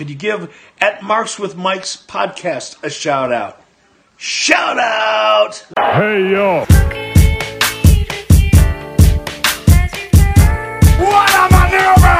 Could you give at Marks with Mics podcast a shout out? Shout out! Hey yo! What am I number?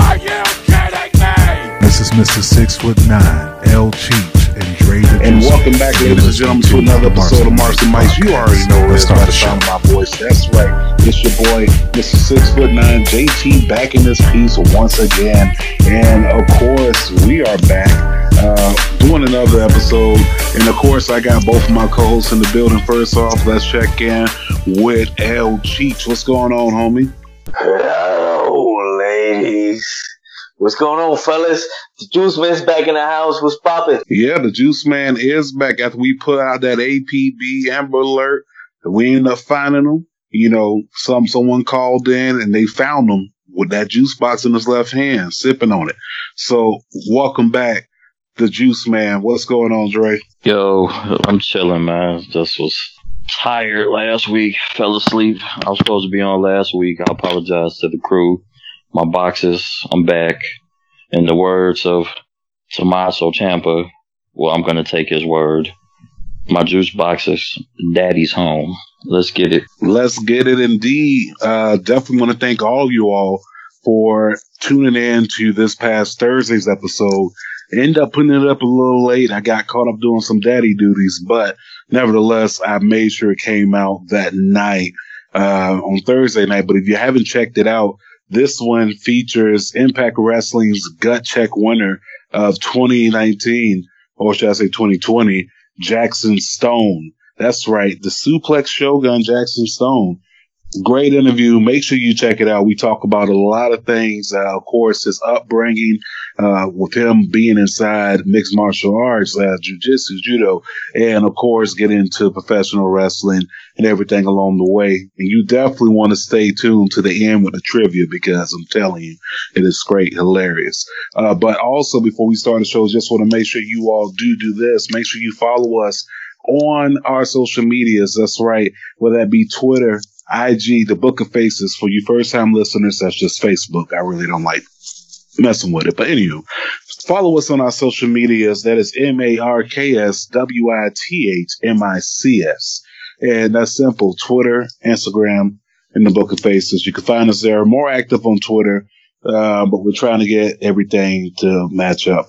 Are you kidding me? This is Mr. Six Foot Nine, L Cheech, and Dre the And Juice welcome back, ladies and gentlemen, to another episode of Marks and Mics. You already know Let's this by the the sound of my voice. That's right. It's your boy, Mr. Six Foot Nine, JT, back in this piece once again. And of course, we are back uh, doing another episode. And of course, I got both of my co-hosts in the building. First off, let's check in with L Cheech. What's going on, homie? Hello, ladies. What's going on, fellas? The Juice Man's back in the house. What's poppin'? Yeah, the Juice Man is back after we put out that APB Amber Alert. We ended up finding him. You know, some someone called in and they found him with that juice box in his left hand, sipping on it. So, welcome back, the Juice Man. What's going on, Dre? Yo, I'm chilling, man. Just was tired last week. Fell asleep. I was supposed to be on last week. I apologize to the crew. My boxes, I'm back. In the words of Tommaso Ciampa, well, I'm gonna take his word. My juice boxes, daddy's home. Let's get it. Let's get it indeed. Uh, definitely want to thank all you all for tuning in to this past Thursday's episode. End up putting it up a little late. I got caught up doing some daddy duties, but nevertheless, I made sure it came out that night, uh, on Thursday night. But if you haven't checked it out, this one features Impact Wrestling's gut check winner of 2019, or should I say 2020, Jackson Stone. That's right. The suplex shogun Jackson Stone. Great interview. Make sure you check it out. We talk about a lot of things. Uh, of course, his upbringing, uh, with him being inside mixed martial arts, uh, jujitsu, judo, and of course, get into professional wrestling and everything along the way. And you definitely want to stay tuned to the end with the trivia because I'm telling you, it is great, hilarious. Uh, but also before we start the show, just want to make sure you all do do this. Make sure you follow us on our social medias. That's right. Whether that be Twitter, IG, the Book of Faces. For you first time listeners, that's just Facebook. I really don't like messing with it. But anywho, follow us on our social medias. That is M A R K S W I T H M I C S. And that's simple. Twitter, Instagram, and the Book of Faces. You can find us there. More active on Twitter, uh, but we're trying to get everything to match up.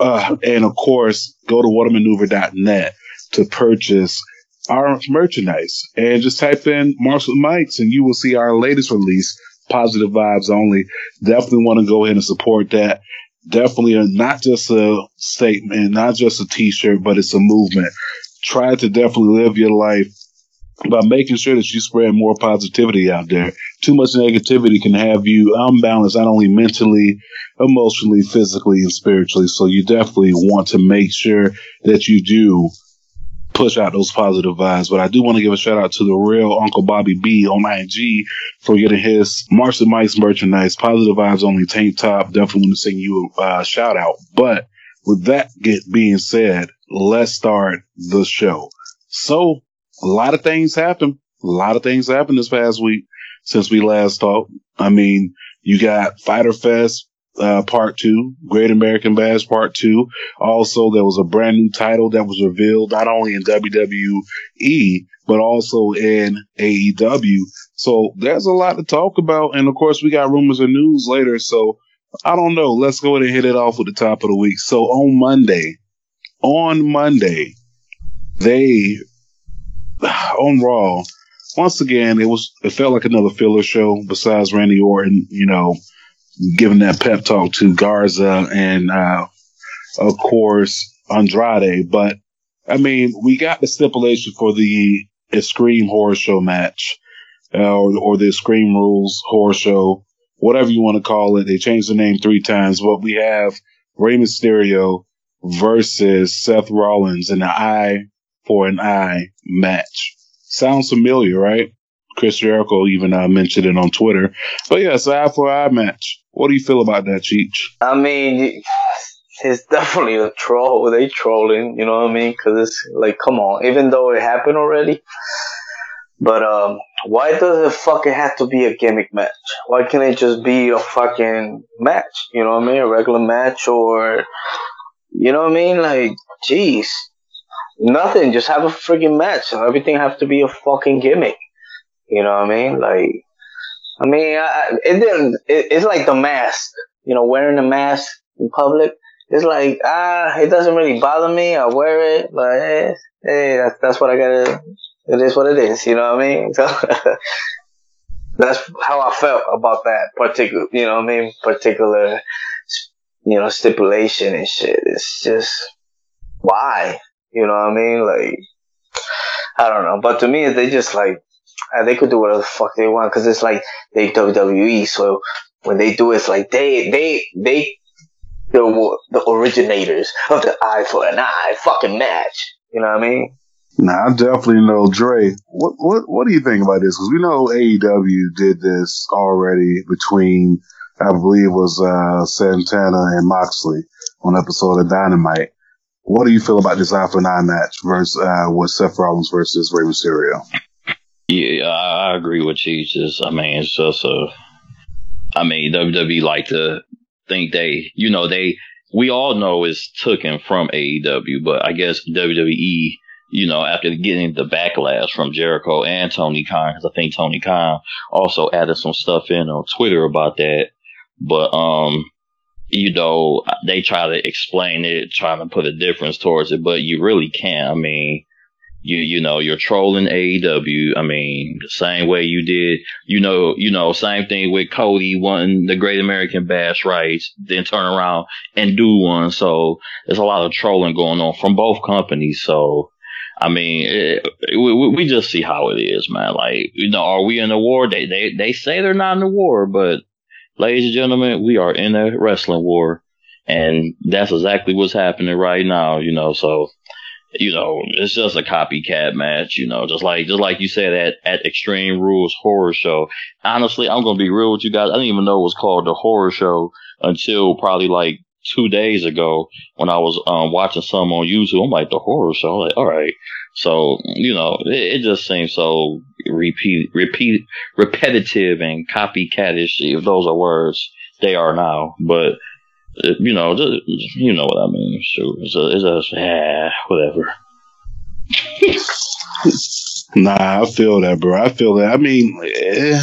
Uh, and of course, go to whatamaneuver.net to purchase our merchandise and just type in Marshall Mikes and you will see our latest release, Positive Vibes Only. Definitely want to go ahead and support that. Definitely not just a statement, not just a t-shirt, but it's a movement. Try to definitely live your life by making sure that you spread more positivity out there. Too much negativity can have you unbalanced, not only mentally, emotionally, physically, and spiritually. So you definitely want to make sure that you do push out those positive vibes. But I do want to give a shout out to the real Uncle Bobby B on IG for getting his Marks Mike's merchandise. Positive vibes only tank top. Definitely want to send you a uh, shout out. But with that get being said, let's start the show. So a lot of things happened. A lot of things happened this past week since we last talked. I mean, you got Fighter Fest uh, Part Two, Great American Bash Part Two. Also, there was a brand new title that was revealed not only in WWE but also in AEW. So there's a lot to talk about, and of course, we got rumors and news later. So I don't know. Let's go ahead and hit it off with the top of the week. So on Monday, on Monday, they on Raw. Once again, it was it felt like another filler show. Besides Randy Orton, you know, giving that pep talk to Garza and uh, of course Andrade. But I mean, we got the stipulation for the Extreme Horror Show match, uh, or, or the Extreme Rules Horror Show, whatever you want to call it. They changed the name three times, but we have Rey Mysterio versus Seth Rollins in an eye for an eye match. Sounds familiar, right? Chris Jericho even uh, mentioned it on Twitter. But yeah, eye for eye match. What do you feel about that, Cheech? I mean, it's definitely a troll. They trolling, you know what I mean? Because it's like, come on. Even though it happened already, But um, why does it fucking have to be a gimmick match? Why can't it just be a fucking match? You know what I mean? A regular match or, you know what I mean? Like, jeez, nothing. Just have a freaking match. Everything have to be a fucking gimmick. You know what I mean? Like, I mean, I, it didn't. It, it's like the mask. You know, wearing the mask in public. It's like ah, it doesn't really bother me. I wear it, but hey, hey that's that's what I gotta. It is what it is. You know what I mean? So that's how I felt about that particular. You know what I mean? Particular, you know, stipulation and shit. It's just why. You know what I mean? Like I don't know. But to me, they just like uh, they could do whatever the fuck they want because it's like they WWE. So when they do it, it's like they they they the the originators of the eye for an eye fucking match. You know what I mean? Nah, I definitely know Dre. What what what do you think about this? Because we know AEW did this already between I believe was uh, Santana and Moxley on episode of Dynamite. What do you feel about this eye for an eye match versus uh, with Seth Rollins versus Rey Mysterio? Yeah, I agree with Jesus. I mean, it's just a. I mean, WWE like to think they, you know, they. We all know it's taken from AEW, but I guess WWE, you know, after getting the backlash from Jericho and Tony Khan, because I think Tony Khan also added some stuff in on Twitter about that. But um, you know, they try to explain it, trying to put a difference towards it, but you really can't. I mean, you you know you're trolling AEW. I mean, the same way you did, you know, you know, same thing with Cody wanting the Great American Bash rights, then turn around and do one. So there's a lot of trolling going on from both companies. So. I mean, eh, eh, it, it, we, we just see how it is, man. Like, you know, are we in a war? They, they, they say they're not in a war, but ladies and gentlemen, we are in a wrestling war. And that's exactly what's happening right now, you know, so you know, it's just a copycat match, you know, just like just like you said at, at Extreme Rules Horror Show. Honestly, I'm gonna be real with you guys. I didn't even know it was called the Horror Show until probably like two days ago when I was um, watching some on YouTube. I'm like the Horror Show. I'm like, all right. So you know, it, it just seems so repeat, repeat, repetitive and copycatish. If those are words, they are now. But you know, you know what I mean. So it's a, it's a ah, whatever. Nah, I feel that, bro. I feel that. I mean, eh,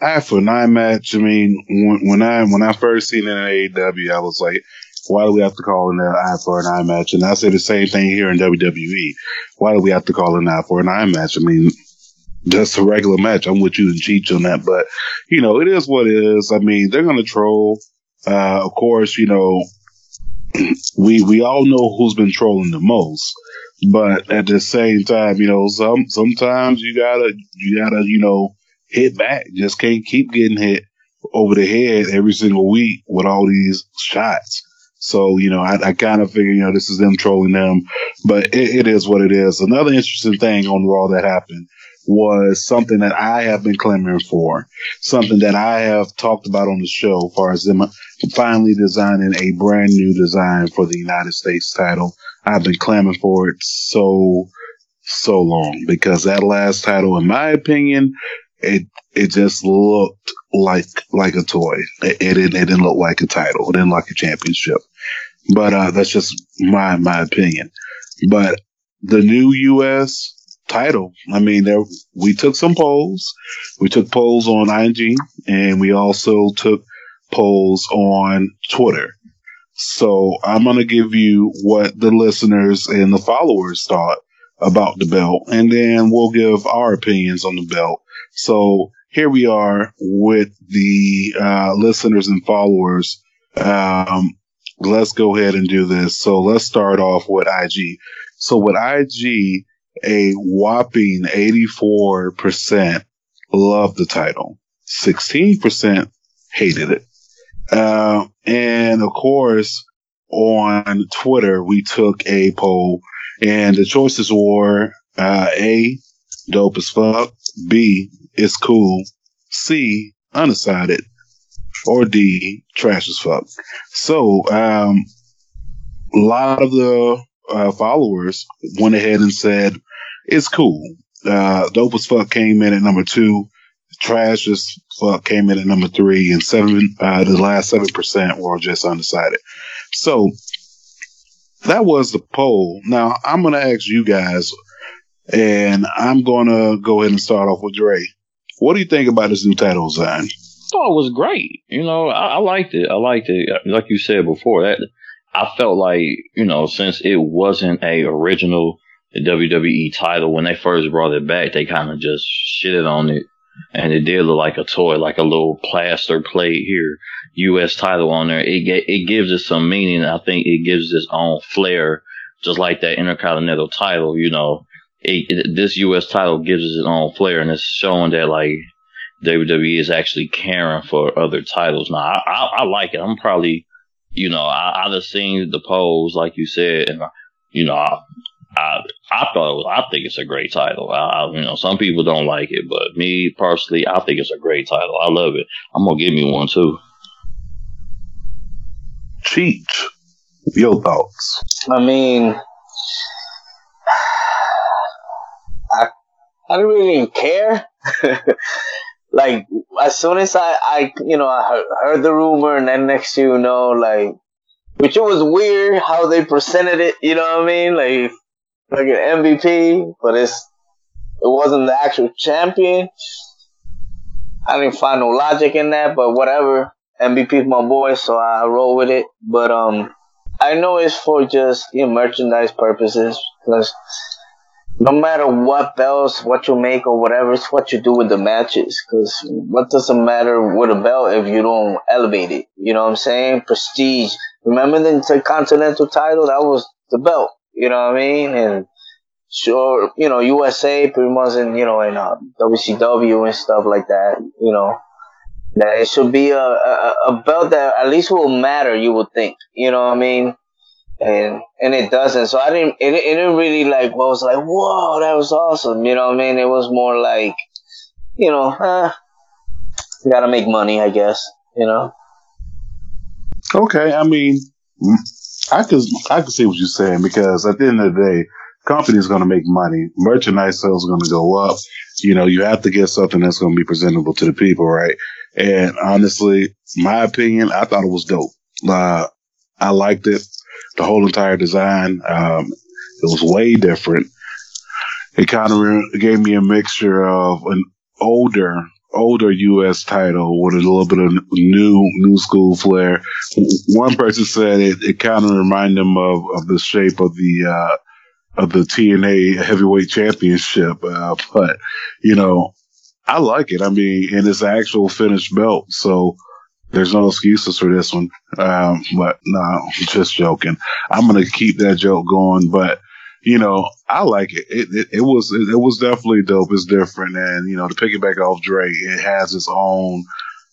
eye for an eye match. I mean, when, when I when I first seen it in AEW, I was like, why do we have to call an eye for an eye match? And I say the same thing here in WWE. Why do we have to call an eye for an eye match? I mean, that's a regular match. I'm with you and Cheech on that, but you know, it is what it is. I mean, they're gonna troll. Uh, of course, you know, we we all know who's been trolling the most, but at the same time, you know, some sometimes you gotta you gotta you know hit back. Just can't keep getting hit over the head every single week with all these shots. So you know, I, I kind of figure you know this is them trolling them, but it, it is what it is. Another interesting thing on Raw that happened was something that I have been clamoring for, something that I have talked about on the show, as far as them finally designing a brand new design for the United States title. I've been clamoring for it so, so long because that last title, in my opinion, it, it just looked like, like a toy. It, it didn't, it didn't look like a title. It didn't look like a championship. But, uh, that's just my, my opinion. But the new U.S. title, I mean, there, we took some polls. We took polls on IG and we also took polls on Twitter. So I'm going to give you what the listeners and the followers thought about the belt, and then we'll give our opinions on the belt. So here we are with the uh, listeners and followers. Um, let's go ahead and do this. So let's start off with IG. So with IG, a whopping 84% loved the title. 16% hated it. Uh, and of course, on Twitter, we took a poll and the choices were, uh, A, dope as fuck. B, it's cool. C, undecided. Or D, trash as fuck. So, um, a lot of the uh, followers went ahead and said, it's cool. Uh, Dope as fuck came in at number two. Trash as fuck came in at number three, and seven. Uh, the last seven percent were just undecided. So that was the poll. Now I'm gonna ask you guys, and I'm gonna go ahead and start off with Dre. What do you think about this new title design? thought it was great. You know, I, I liked it. I liked it. Like you said before, that I felt like you know, since it wasn't a original WWE title when they first brought it back, they kind of just shitted on it, and it did look like a toy, like a little plaster plate here, U.S. title on there. It it gives it some meaning. I think it gives its own flair, just like that Intercontinental title. You know, it, it, this U.S. title gives it its own flair, and it's showing that like WWE is actually caring for other titles. Now, I, I, I like it. I'm probably, you know, I, I've seen the polls, like you said, and, I, you know, I, I, I thought it was, I think it's a great title. I, I, you know, some people don't like it, but me personally, I think it's a great title. I love it. I'm going to give me one too. Cheech. your thoughts? I mean, I I don't really care. like as soon as I, I you know, I heard, heard the rumor, and then next you know, like, which it was weird how they presented it. You know what I mean? Like, like an MVP, but it's it wasn't the actual champion. I didn't find no logic in that, but whatever. MVP's my boy, so I roll with it. But um, I know it's for just you know, merchandise purposes because no matter what belts, what you make or whatever, it's what you do with the matches. Because what does it matter with a belt if you don't elevate it? You know what I'm saying? Prestige. Remember the Intercontinental title? That was the belt. You know what I mean? And sure, you know, USA pretty much in, you know, in uh, WCW and stuff like that, you know. That it should be a, a, a belt that at least will matter, you would think. You know what I mean? and and it doesn't. So I didn't. It, it didn't really like. Well, was like, whoa, that was awesome. You know what I mean? It was more like, you know, uh, you gotta make money, I guess. You know. Okay, I mean, I could I could see what you're saying because at the end of the day, company's going to make money. Merchandise sales are going to go up. You know, you have to get something that's going to be presentable to the people, right? And honestly, my opinion, I thought it was dope. Uh, I liked it. The whole entire design. Um, it was way different. It kind of re- gave me a mixture of an older, older U.S. title with a little bit of new, new school flair. One person said it, it kind of reminded them of, of the shape of the, uh, of the TNA heavyweight championship. Uh, but, you know, I like it. I mean, and it's an actual finished belt. So there's no excuses for this one. Um, but no, just joking. I'm to keep that joke going, but you know, I like it. It, it, it was, it, it was definitely dope. It's different. And, you know, to piggyback off Dre, it has its own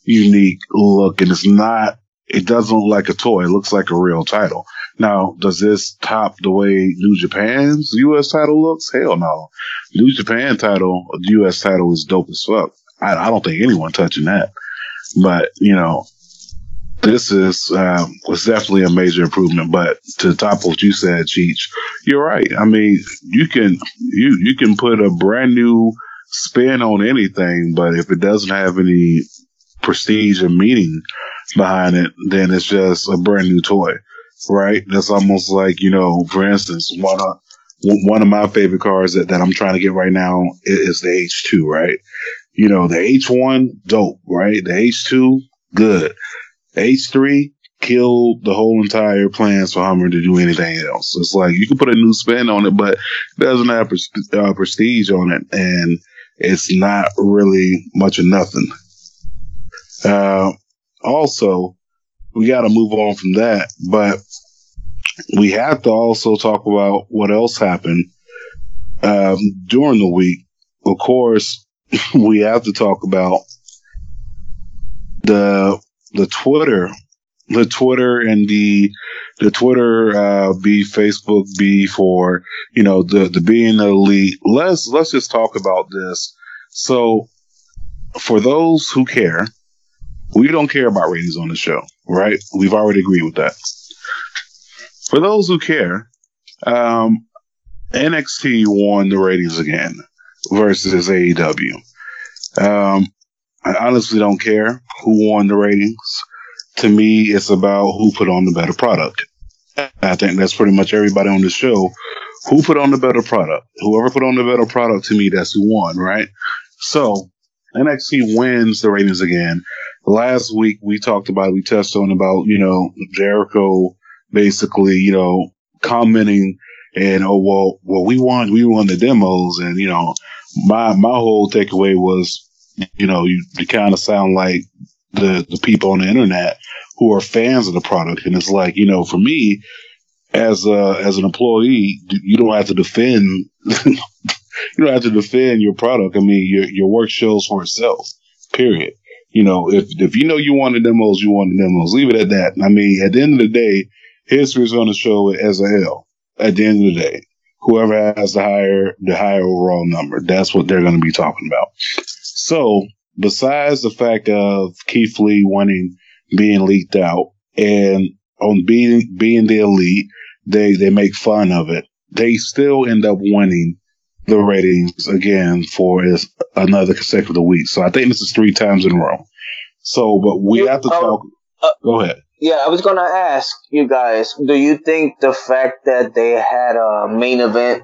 unique look and it's not, it doesn't look like a toy. It looks like a real title. Now, does this top the way New Japan's U.S. title looks? Hell no. New Japan title, U.S. title is dope as fuck. I, I don't think anyone touching that. But, you know, this is, um, was definitely a major improvement. But to top what you said, Cheech, you're right. I mean, you can, you, you can put a brand new spin on anything, but if it doesn't have any prestige and meaning behind it, then it's just a brand new toy right? That's almost like, you know, for instance, one of, one of my favorite cars that, that I'm trying to get right now is the H2, right? You know, the H1, dope, right? The H2, good. The H3 killed the whole entire plans for Hummer to do anything else. It's like you can put a new spin on it, but it doesn't have pres- uh, prestige on it, and it's not really much of nothing. Uh, also, we got to move on from that, but we have to also talk about what else happened um, during the week. Of course, we have to talk about the the Twitter, the Twitter and the the Twitter uh, be Facebook be for you know the the being elite. Let's let's just talk about this. So, for those who care, we don't care about ratings on the show, right? We've already agreed with that. For those who care, um, NXT won the ratings again. versus AEW. Um, I honestly don't care who won the ratings. To me, it's about who put on the better product. I think that's pretty much everybody on the show. Who put on the better product? Whoever put on the better product, to me, that's who won, right? So NXT wins the ratings again. Last week we talked about, we touched on about, you know, Jericho basically, you know, commenting and, oh, well, well, we won, we won the demos. And, you know, my, my whole takeaway was, you know, you, you kind of sound like the, the people on the internet who are fans of the product. And it's like, you know, for me, as a, as an employee, you don't have to defend, you don't have to defend your product. I mean, your, your work shows for itself, period. You know, if, if you know you want the demos, you want the demos. Leave it at that. I mean, at the end of the day, history is going to show it as a L at the end of the day. Whoever has the higher, the higher overall number, that's what they're going to be talking about. So besides the fact of Keith Lee winning, being leaked out and on being, being the elite, they, they make fun of it. They still end up winning the ratings again for is another consecutive week. So I think this is three times in a row. So, but we You- have to talk. uh, go ahead. Yeah, I was gonna ask you guys, do you think the fact that they had a main event,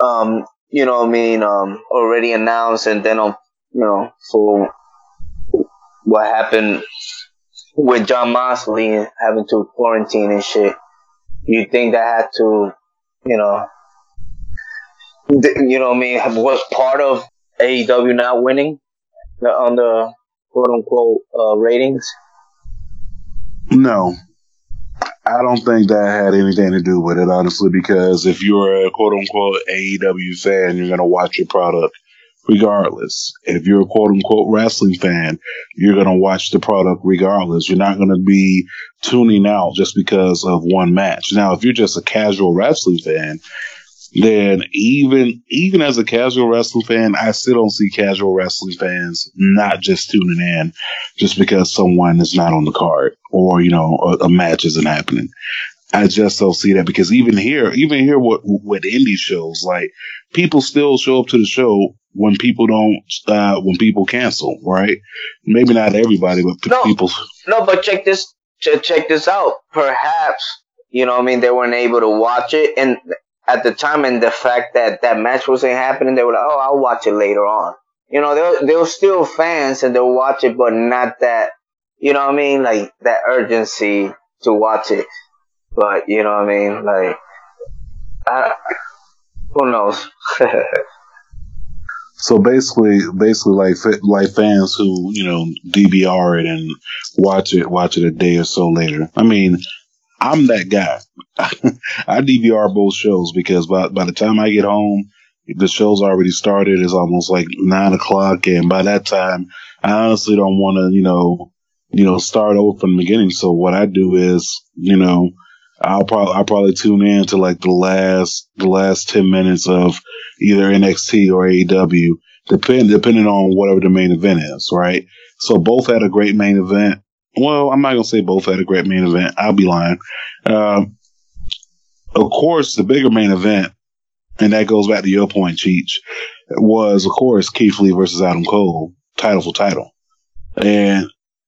um, you know what I mean, um, already announced and then on, you know, for what happened with Jon Moxley having to quarantine and shit, you think that had to, you know, you know what I mean, was part of AEW not winning on the quote unquote, uh, ratings? No, I don't think that had anything to do with it, honestly, because if you're a quote unquote AEW fan, you're going to watch your product regardless. If you're a quote unquote wrestling fan, you're going to watch the product regardless. You're not going to be tuning out just because of one match. Now, if you're just a casual wrestling fan, then even even as a casual wrestling fan, I still don't see casual wrestling fans not just tuning in just because someone is not on the card or you know a, a match isn't happening. I just don't see that because even here, even here with with indie shows, like people still show up to the show when people don't uh, when people cancel, right? Maybe not everybody, but No. people. No, but check this. ch- Check this out. Perhaps you know. what I mean, they weren't able to watch it, and at the time, and the fact that that match wasn't happening, they were like, "Oh, I'll watch it later on." You know, they're they're still fans and they'll watch it, but not that. You know what I mean? Like that urgency to watch it. But you know what I mean? Like, I, who knows? So basically, basically like like fans who you know DVR it and watch it watch it a day or so later. I mean, I'm that guy. I DVR both shows because by by the time I get home, the show's already started. It's almost like nine o'clock, and by that time, I honestly don't want to you know you know start over from the beginning. So what I do is you know. I'll probably I'll probably tune in to like the last the last ten minutes of either NXT or AEW, depend depending on whatever the main event is, right? So both had a great main event. Well, I'm not gonna say both had a great main event. I'll be lying. Um, of course, the bigger main event, and that goes back to your point, Cheech, was of course Keith Lee versus Adam Cole, title for title, and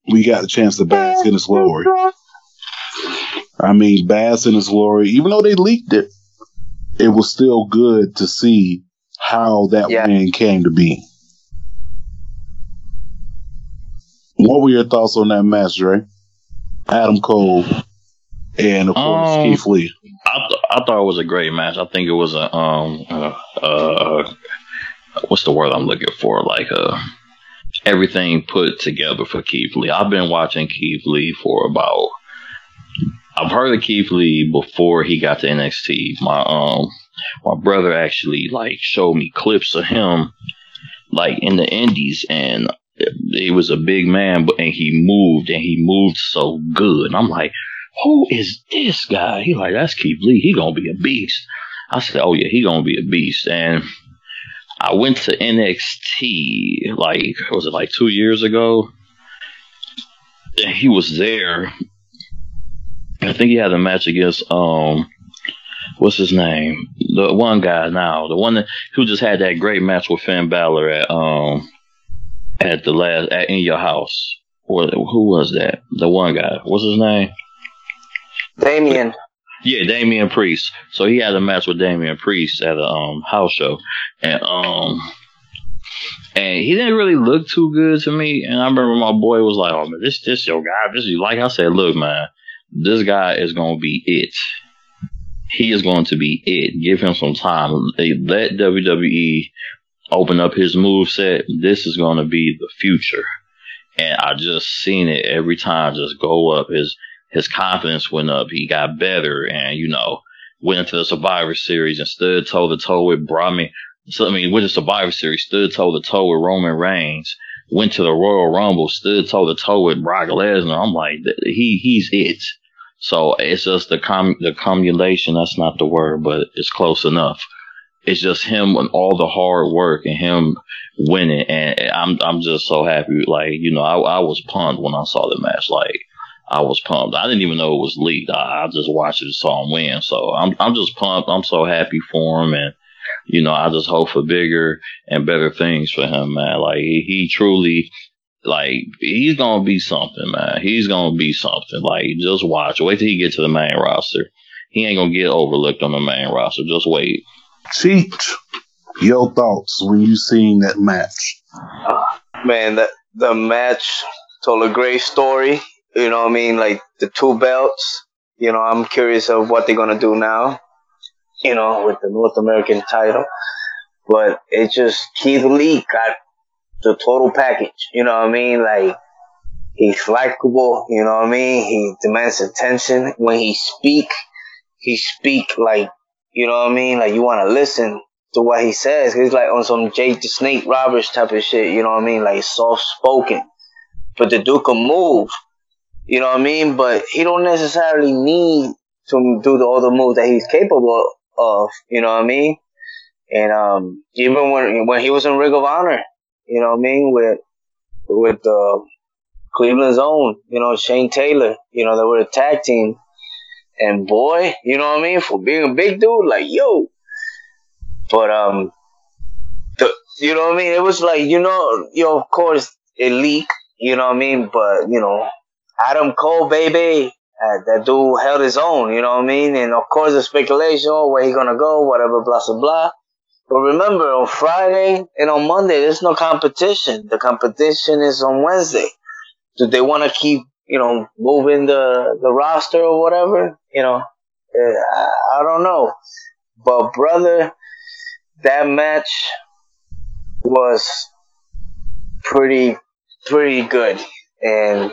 we got the chance to bask in his glory. I mean, Bass in his glory, even though they leaked it it was still good to see how that Yeah. win came to be. What were your thoughts on that match, Dre? Adam Cole and of course Um, Keith Lee. I, th- I thought it was a great match. I think it was a um uh, uh what's the word I'm looking for? Like uh everything put together for Keith Lee. I've been watching Keith Lee for about I've heard of Keith Lee before he got to NXT. My um my brother actually like showed me clips of him like in the indies and he was a big man but and he moved and he moved so good. And I'm like who is this guy? He like, that's Keith Lee. He gonna be a beast. I said, oh yeah, he gonna be a beast. And I went to NXT like was it like two years ago? And he was there. I think he had a match against um, what's his name? The one guy now, the one that, who just had that great match with Finn Balor at um at the last at in your house. Or who was that? The one guy. What's his name? Damian. Yeah, Damian Priest. So he had a match with Damian Priest at a um house show, and um. And he didn't really look too good to me. And I remember my boy was like, "Oh man, this this your guy." This is like I said, look, man, this guy is gonna be it. He is going to be it. Give him some time. Let WWE open up his move set. This is going to be the future. And I just seen it every time just go up. His his confidence went up. He got better, and you know went into the Survivor Series and stood toe to toe with Brahmi. So I mean, with the Survivor Series, stood toe to toe with Roman Reigns. Went to the Royal Rumble, stood toe to toe with Brock Lesnar. I'm like, he he's it. So it's just the com the cumulation. That's not the word, but it's close enough. It's just him and all the hard work and him winning, and I'm I'm just so happy. Like you know, I I was pumped when I saw the match. Like I was pumped. I didn't even know it was leaked. I, I just watched it, and saw him win. So I'm I'm just pumped. I'm so happy for him, and you know, I just hope for bigger and better things for him, man. Like he, he truly like he's gonna be something, man. He's gonna be something. Like just watch. Wait till he get to the main roster. He ain't gonna get overlooked on the main roster. Just wait. Cheech, your thoughts when you seen that match? Ah, man, that the match told a great story. You know what I mean? Like the two belts. You know, I'm curious of what they're gonna do now. You know, with the North American title. But it just Keith Lee got the total package. You know what I mean? Like he's likable. You know what I mean? He demands attention when he speak. He speak like you know what I mean? Like you want to listen to what he says. He's like on some Jake the Snake Roberts type of shit. You know what I mean? Like soft spoken, but the dude can move. You know what I mean? But he don't necessarily need to do the other moves that he's capable of. You know what I mean? And um, even when when he was in Ring of Honor, you know what I mean, with with uh, Cleveland's own, you know, Shane Taylor, you know, they were a tag team. And boy, you know what I mean, for being a big dude, like yo. But um, the, you know what I mean. It was like you know, you know, of course, it leaked. You know what I mean, but you know, Adam Cole, baby, uh, that dude held his own. You know what I mean, and of course, the speculation, oh, where he gonna go, whatever, blah blah blah. But remember, on Friday and on Monday, there's no competition. The competition is on Wednesday. Do they want to keep, you know, moving the, the roster or whatever? You know, uh, I don't know. But brother, that match was pretty, pretty good. And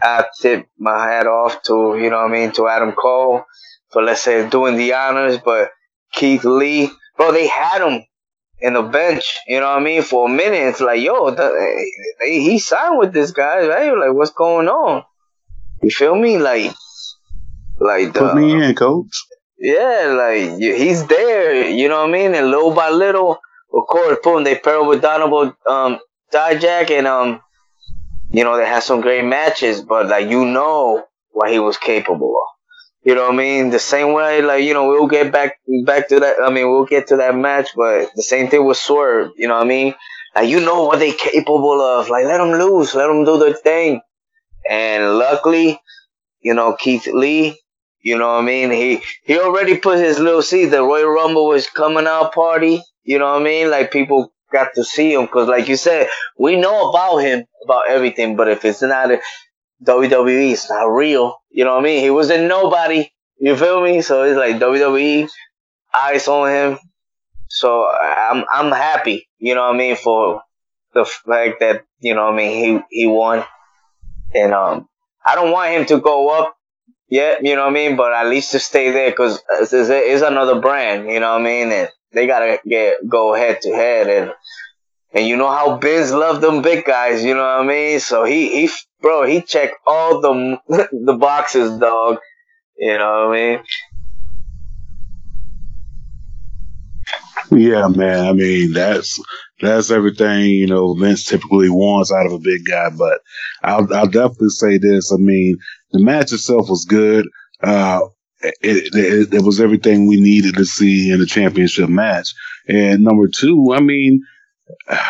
I tip my hat off to, you know I mean, to Adam Cole for, let's say, doing the honors. But Keith Lee, bro, they had him in the bench, you know what I mean, for a minute. It's like, yo, the, he signed with this guy, right? Like, what's going on? You feel me? Like, like the, Put me in, coach. yeah, like he's there, you know what I mean? And little by little, of course, boom, they pair up with Donovan um, Dijak, and um, you know, they had some great matches, but like you know what he was capable of. You know what I mean? The same way, like, you know, we'll get back, back to that. I mean, we'll get to that match, but the same thing with Swerve. You know what I mean? Like, you know what they capable of. Like, let them lose. Let them do their thing. And luckily, you know, Keith Lee, you know what I mean? He, he already put his little seed. The Royal Rumble was coming out party. You know what I mean? Like, people got to see him. Cause like you said, we know about him, about everything. But if it's not a WWE, is not real. You know what I mean? He was a nobody. You feel me? So it's like WWE eyes on him. So I'm I'm happy. You know what I mean for the fact that you know what I mean he he won, and um I don't want him to go up yet. You know what I mean? But at least to stay there because it's, it's, another brand. You know what I mean? And they gotta get go head to head and. And you know how Biz love them big guys, you know what I mean? So he, he, bro, he checked all the, the boxes, dog. You know what I mean? Yeah, man. I mean, that's that's everything you know Vince typically wants out of a big guy. But I'll I'll definitely say this. I mean, the match itself was good. Uh, it, it, it was everything we needed to see in a championship match. And number two, I mean,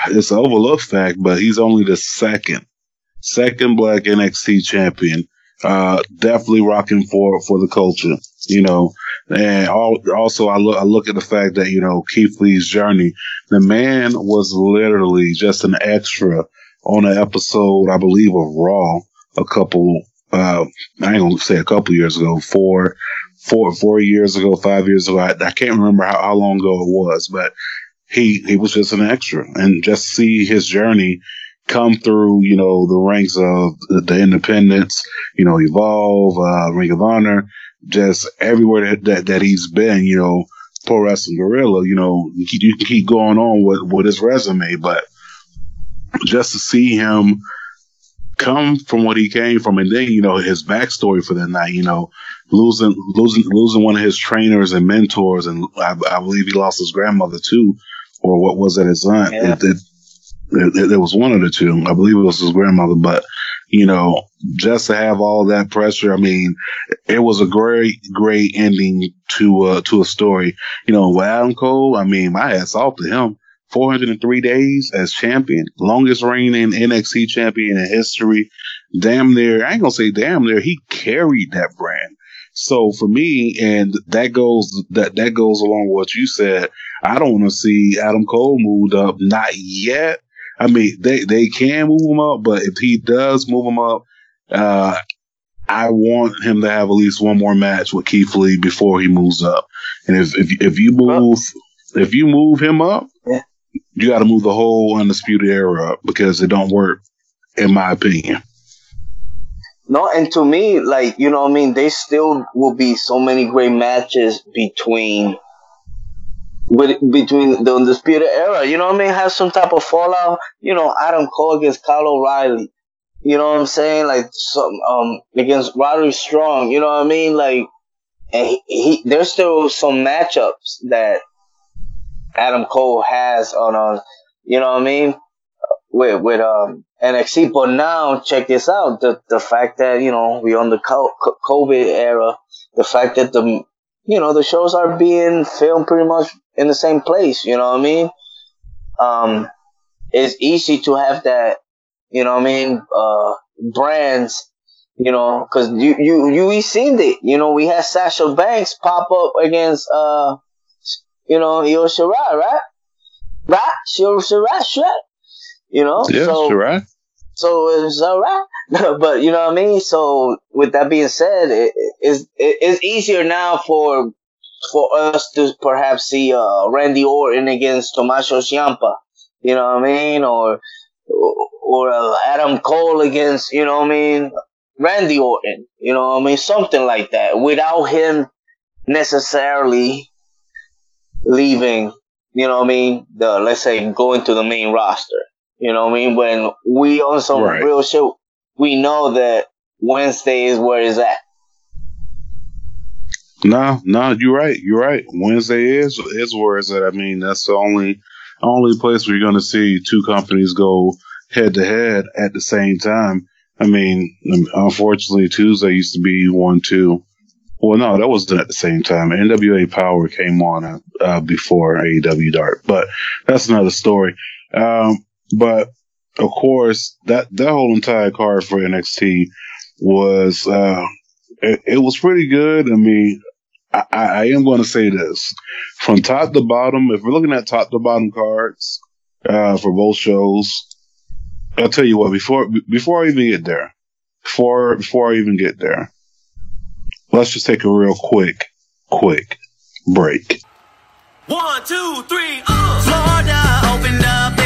it's an overlooked fact, but he's only the second, second black NXT champion. Uh, definitely rocking for, for the culture, you know, and also I look, I look at the fact that, you know, Keith Lee's journey, the man was literally just an extra on an episode, I believe, of Raw a couple, uh, I ain't gonna say a couple years ago, four, four, four years ago, five years ago. I, I can't remember how, how long ago it was, but he, he was just an extra and just see his journey come through, you know, the ranks of the, the independents, you know, evolve, uh, ring of honor, just everywhere that, that, that he's been, you know, pro wrestling Guerrilla, you know, you, you can keep going on with, with his resume, but just to see him come from what he came from, and then you know his backstory for that night. You know, losing losing losing one of his trainers and mentors, and I, I believe he lost his grandmother too, or what was it, his aunt? Yeah. It, it, it, it was one of the two. I believe it was his grandmother, but you know, just to have all that pressure, I mean, it was a great, great ending to uh, to a story. You know, with Adam Cole, I mean, my hats off to him. 403 days as champion, longest reigning NXT champion in history. Damn near, I ain't gonna say damn near, he carried that brand. So for me, and that goes that that goes along with what you said. I don't want to see Adam Cole moved up, not yet. I mean, they they can move him up, but if he does move him up, uh, I want him to have at least one more match with Keith Lee before he moves up. And if if if you move if you move him up, Yeah. you got to move the whole undisputed era up because it don't work, in my opinion. No, and to me, like, you know what I mean, there still will be so many great matches between with between the undisputed era. You know what I mean? Have some type of fallout. You know, Adam Cole against Kyle O'Reilly. You know what I'm saying? Like some um against Roderick Strong. You know what I mean? Like, and he, he there's still some matchups that Adam Cole has on on. You know what I mean? With with um NXT, but now check this out: the the fact that you know we're on the co- co- COVID era, the fact that the you know the shows are being filmed pretty much in the same place. You know what I mean? Um, it's easy to have that. You know what I mean? Uh, brands. You know, because you you you we seen it. You know, we had Sasha Banks pop up against uh, you know, Io Shirai, right? Right? Io Shirai, right? You know, so right. so it's all right. but you know what I mean. So with that being said, it, it's it, it's easier now for for us to perhaps see uh, Randy Orton against Tommaso Ciampa. You know what I mean, or or uh, Adam Cole against you know what I mean Randy Orton. You know what I mean, something like that, without him necessarily leaving. You know what I mean? The let's say going to the main roster. You know what I mean? When we on some Right. real shit, we know that Wednesday is where it's at. No, no, you're right. You're right. Wednesday is is where it's at. I mean, that's the only only place where you're going to see two companies go head to head at the same time. I mean, unfortunately, Tuesday used to be one two. Well, no, that wasn't at the same time. NWA Power came on uh, uh, before AEW Dark, but that's another story. Um, but of course, that that whole entire card for NXT was uh, it, it was pretty good. I mean, I, I am going to say this from top to bottom. If we're looking at top to bottom cards uh, for both shows, I'll tell you what. Before before I even get there, before before I even get there, let's just take a real quick quick break. One, two, three, uh. Florida opened up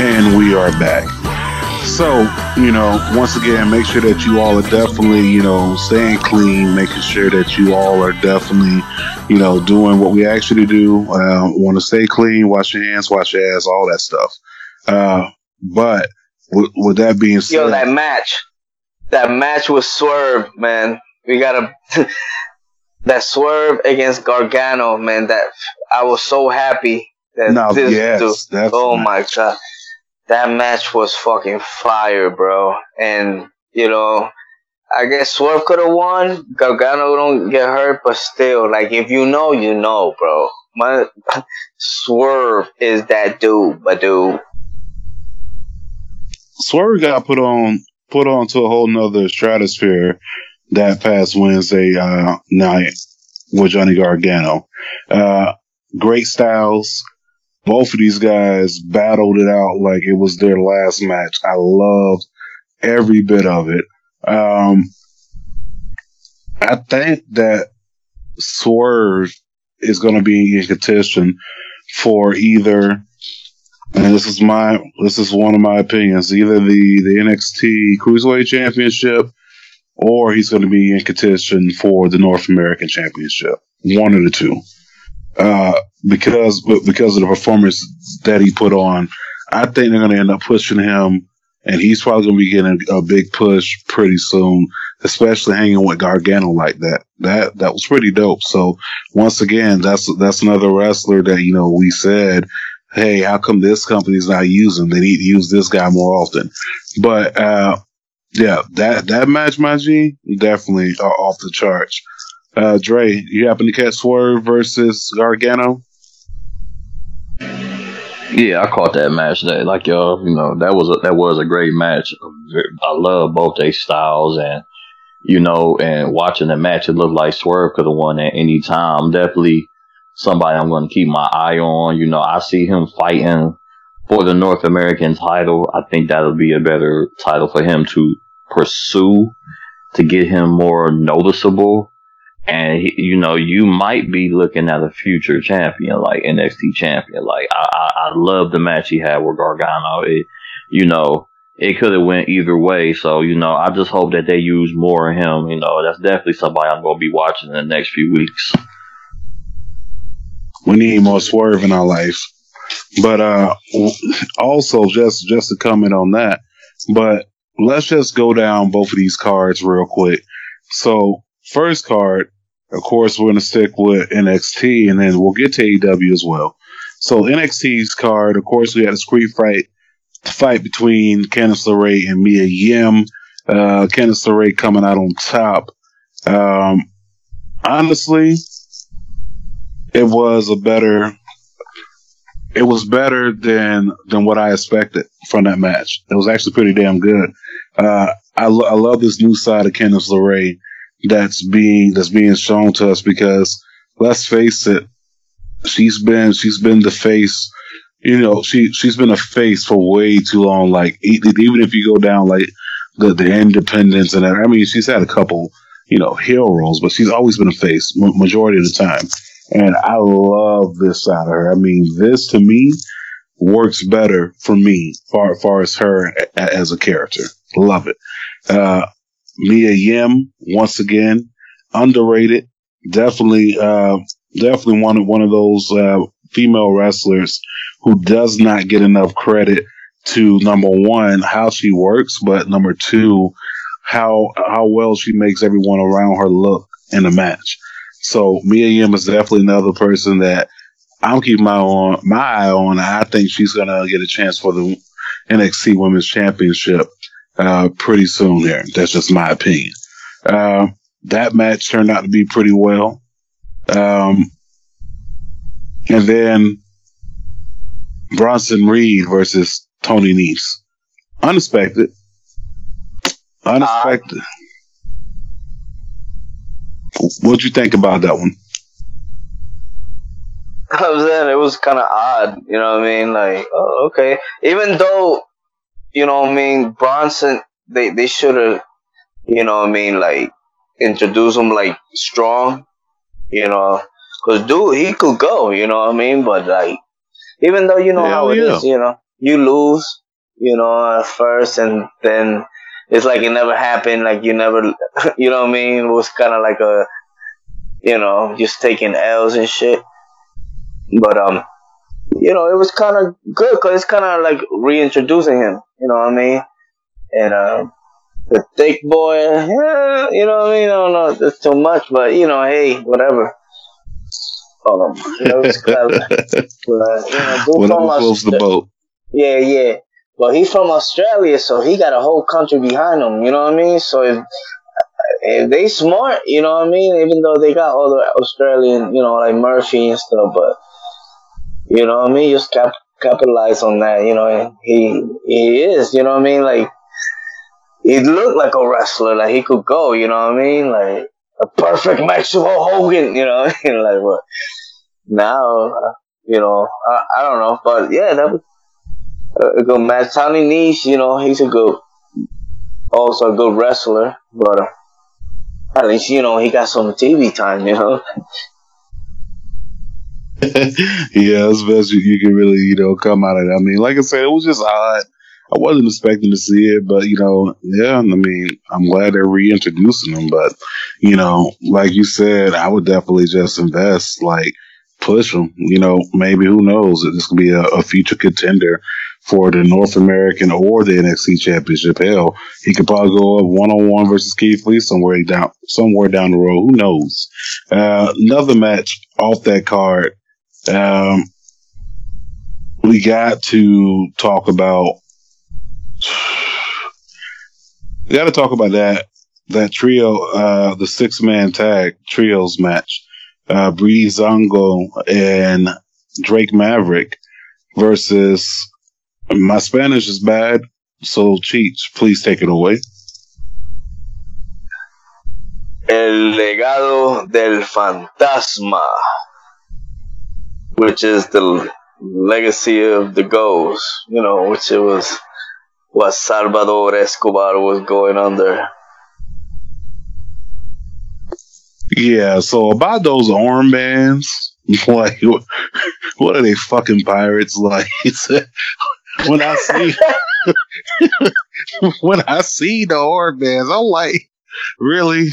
And we are back. So, you know, once again, make sure that you all are definitely, you know, staying clean, making sure that you all are definitely, you know, doing what we ask you to do. Uh, want to stay clean, wash your hands, wash your ass, all that stuff. Uh, but with, with that being said, Yo, that match, that match was Swerve, man. We gotta that Swerve against Gargano, man. That I was so happy that No, this yes, dude. Oh my god, that match was fucking fire, bro. And you know, I guess Swerve could have won. Gargano don't get hurt, but still, like if you know, you know, bro. My Swerve is that dude, but dude. Swerve got put on put on to a whole nother stratosphere that past Wednesday uh, night with Johnny Gargano. Uh, great styles. Both of these guys battled it out like it was their last match. I loved every bit of it. Um, I think that Swerve is going to be in contention for either and this is my this is one of my opinions. Either the the NXT Cruiserweight Championship, or he's going to be in contention for the North American Championship. One of the two. Uh, because because of the performance that he put on, I think they're going to end up pushing him, and he's probably going to be getting a big push pretty soon. Especially hanging with Gargano like that. That that was pretty dope. So once again, that's that's another wrestler that you know we said hey, how come this company's not using? They need to use this guy more often. But uh, yeah, that that match, my G, definitely uh, off the charts. Uh, Dre, you happen to catch Swerve versus Gargano? Yeah, I caught that match today. Like y'all, you know, that was a, that was a great match. I love both their styles, and you know, and watching the match, it looked like Swerve could have won at any time. Definitely somebody I'm going to keep my eye on. You know, I see him fighting for the North American title. I think that'll be a better title for him to pursue to get him more noticeable. And he, you know, you might be looking at a future champion, like NXT champion. Like I, I, I love the match he had with Gargano. It, you know, it could have went either way. So you know, I just hope that they use more of him. You know, that's definitely somebody I'm going to be watching in the next few weeks. We need more Swerve in our life. But uh, also, just just to comment on that, but let's just go down both of these cards real quick. So, first card, of course, we're going to stick with NXT, and then we'll get to AEW as well. So, NXT's card, of course, we had a street fight fight between Candice LeRae and Mia Yim. Uh, Candice LeRae coming out on top. Um, honestly, it was a better it was better than than what I expected from that match. It was actually pretty damn good. Uh, I, lo- I love this new side of Candice LeRae that's being that's being shown to us because let's face it, she's been she's been the face. You know, she she's been a face for way too long. Like even if you go down like the the independence and that, I mean, she's had a couple you know heel roles, but she's always been a face ma- majority of the time. And I love this side of her. I mean, this to me works better for me far far as her as a character. Love it. Uh, Mia Yim once again underrated. Definitely, uh, definitely one of one of those uh, female wrestlers who does not get enough credit to number one how she works, but number two how how well she makes everyone around her look in a match. So Mia Yim is definitely another person that I'm keeping my on my eye on. I think she's gonna get a chance for the NXT Women's Championship uh, pretty soon. Here, that's just my opinion. Uh, that match turned out to be pretty well. Um, and then Bronson Reed versus Tony Nese. Unexpected. Unexpected. What'd you think about that one? I was saying it was kind of odd, you know what I mean? Like, oh, okay. Even though, you know what I mean, Bronson, they, they should have, you know what I mean, like, introduced him like strong, you know, Cause dude, he could go, you know what I mean? But like, even though you know Hell how it is, yeah. you know, you lose, you know, at first, and then it's like it never happened. Like you never, you know what I mean? It was kind of like a, you know, just taking L's and shit. But um, you know, it was kind of good because it's kind of like reintroducing him. You know what I mean? And um, the thick boy, yeah, you know what I mean? I don't know, that's too much, but you know, hey, whatever. Um, you know, it's clever. but, you know, dude Whatever from floats the boat. yeah, yeah. But he's from Australia, so he got a whole country behind him. You know what I mean? So if, if they smart, you know what I mean. Even though they got all the Australian, you know, like Murphy and stuff, but you know what I mean. Just cap- capitalize on that. You know, he he is. You know what I mean? Like he looked like a wrestler. Like he could go. You know what I mean? Like a perfect match Hogan. You know, like what? Now, you know, I, I don't know, but yeah, that was a good match. Tony Nese, you know, he's a good, also a good wrestler, but at least you know he got some TV time, you know. yeah, it's best you, you can really, you know, come out of it. I mean, like I said, it was just odd. I wasn't expecting to see it, but you know, yeah, I mean, I'm glad they're reintroducing them. But you know, like you said, I would definitely just invest, like push them. You know, maybe who knows? This could be a, a future contender for the North American or the NXT Championship. Hell, he could probably go up one on one versus Keith Lee somewhere down somewhere down the road. Who knows? Uh, another match off that card. Um, we got to talk about. We got to talk about that that trio, uh, the six man tag trios match. Uh, Breezango and Drake Maverick versus my Spanish is bad, so Cheech, please take it away. El legado del fantasma, which is the legacy of the ghost, you know, which it was what Salvador Escobar was going under. Yeah, so about those armbands, like, what are they fucking pirates? Like, when I see, when I see the armbands, I'm like, really,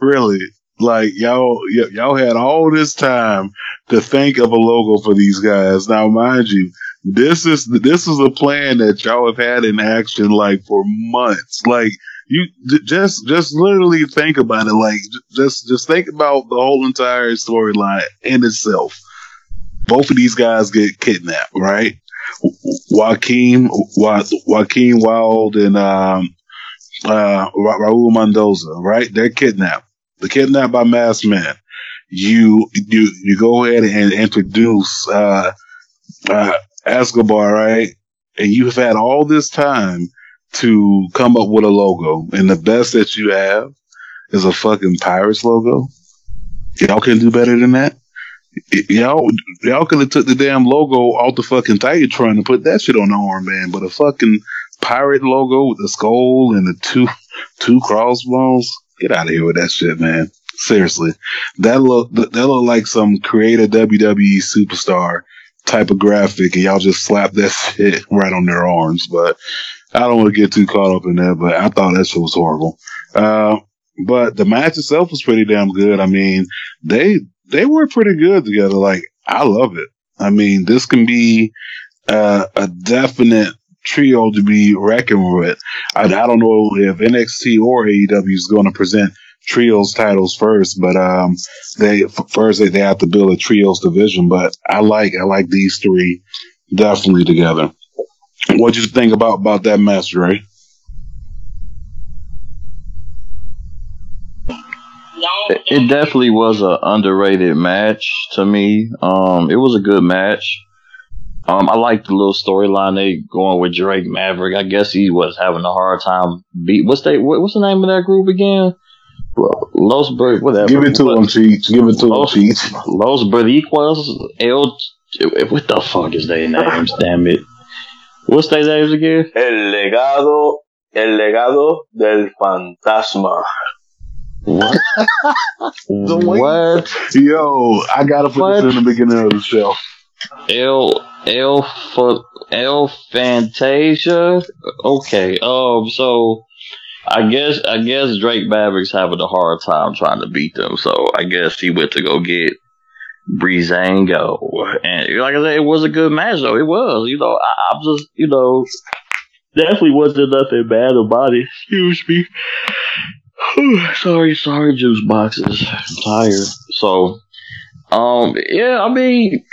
really, like y'all, y'all had all this time to think of a logo for these guys. Now, mind you, this is this is a plan that y'all have had in action like for months. Like you just just literally think about it. Like just just think about the whole entire storyline in itself. Both of these guys get kidnapped, right? Joaquin, Wa- Joaquin Wilde, and um, uh, Ra- Raul Mendoza, right? They're kidnapped. They're kidnapped by masked man. You you you go ahead and introduce uh, uh, Escobar, right? And you've had all this time to come up with a logo, and the best that you have is a fucking Pirates logo. Y'all can do better than that. Y'all, y'all could have took the damn logo off the fucking Titantron and put that shit on the armband, but a fucking pirate logo with the skull and the two two crossbones. Get out of here with that shit, man. Seriously, that look that look like some creative WWE superstar type of graphic, and y'all just slap that shit right on their arms. But I don't want to get too caught up in that. But I thought that shit was horrible. Uh, but the match itself was pretty damn good. I mean, they they were pretty good together. Like I love it. I mean, this can be uh, a definite trio to be reckoned with. I, I don't know if NXT or AEW is going to present trios titles first, but um, they first they, have to build a trios division. But I like I like these three definitely together. What do you think about about that match, Ray? It, it definitely was a underrated match to me. Um, it was a good match. Um, I like the little storyline they going with Drake Maverick. I guess he was having a hard time beat. What's they? What's the name of that group again? Los Ber- whatever. Give it to What- them, Cheech. Give it to them, Los, Cheech. Los Boricuas. El. What the fuck is their names? Damn it. What's their names again? El legado, el legado del fantasma. What? what? Yo, I gotta put What? this in the beginning of the show. El El El Fantasia. Okay. Um. So, I guess I guess Drake Maverick's having a hard time trying to beat them. So I guess he went to go get Breezango. And like I said, it was a good match though. It was. You know, I, I'm just you know definitely wasn't nothing bad about it. Excuse me. sorry, sorry, juice boxes. I'm tired. So, um, yeah, I mean,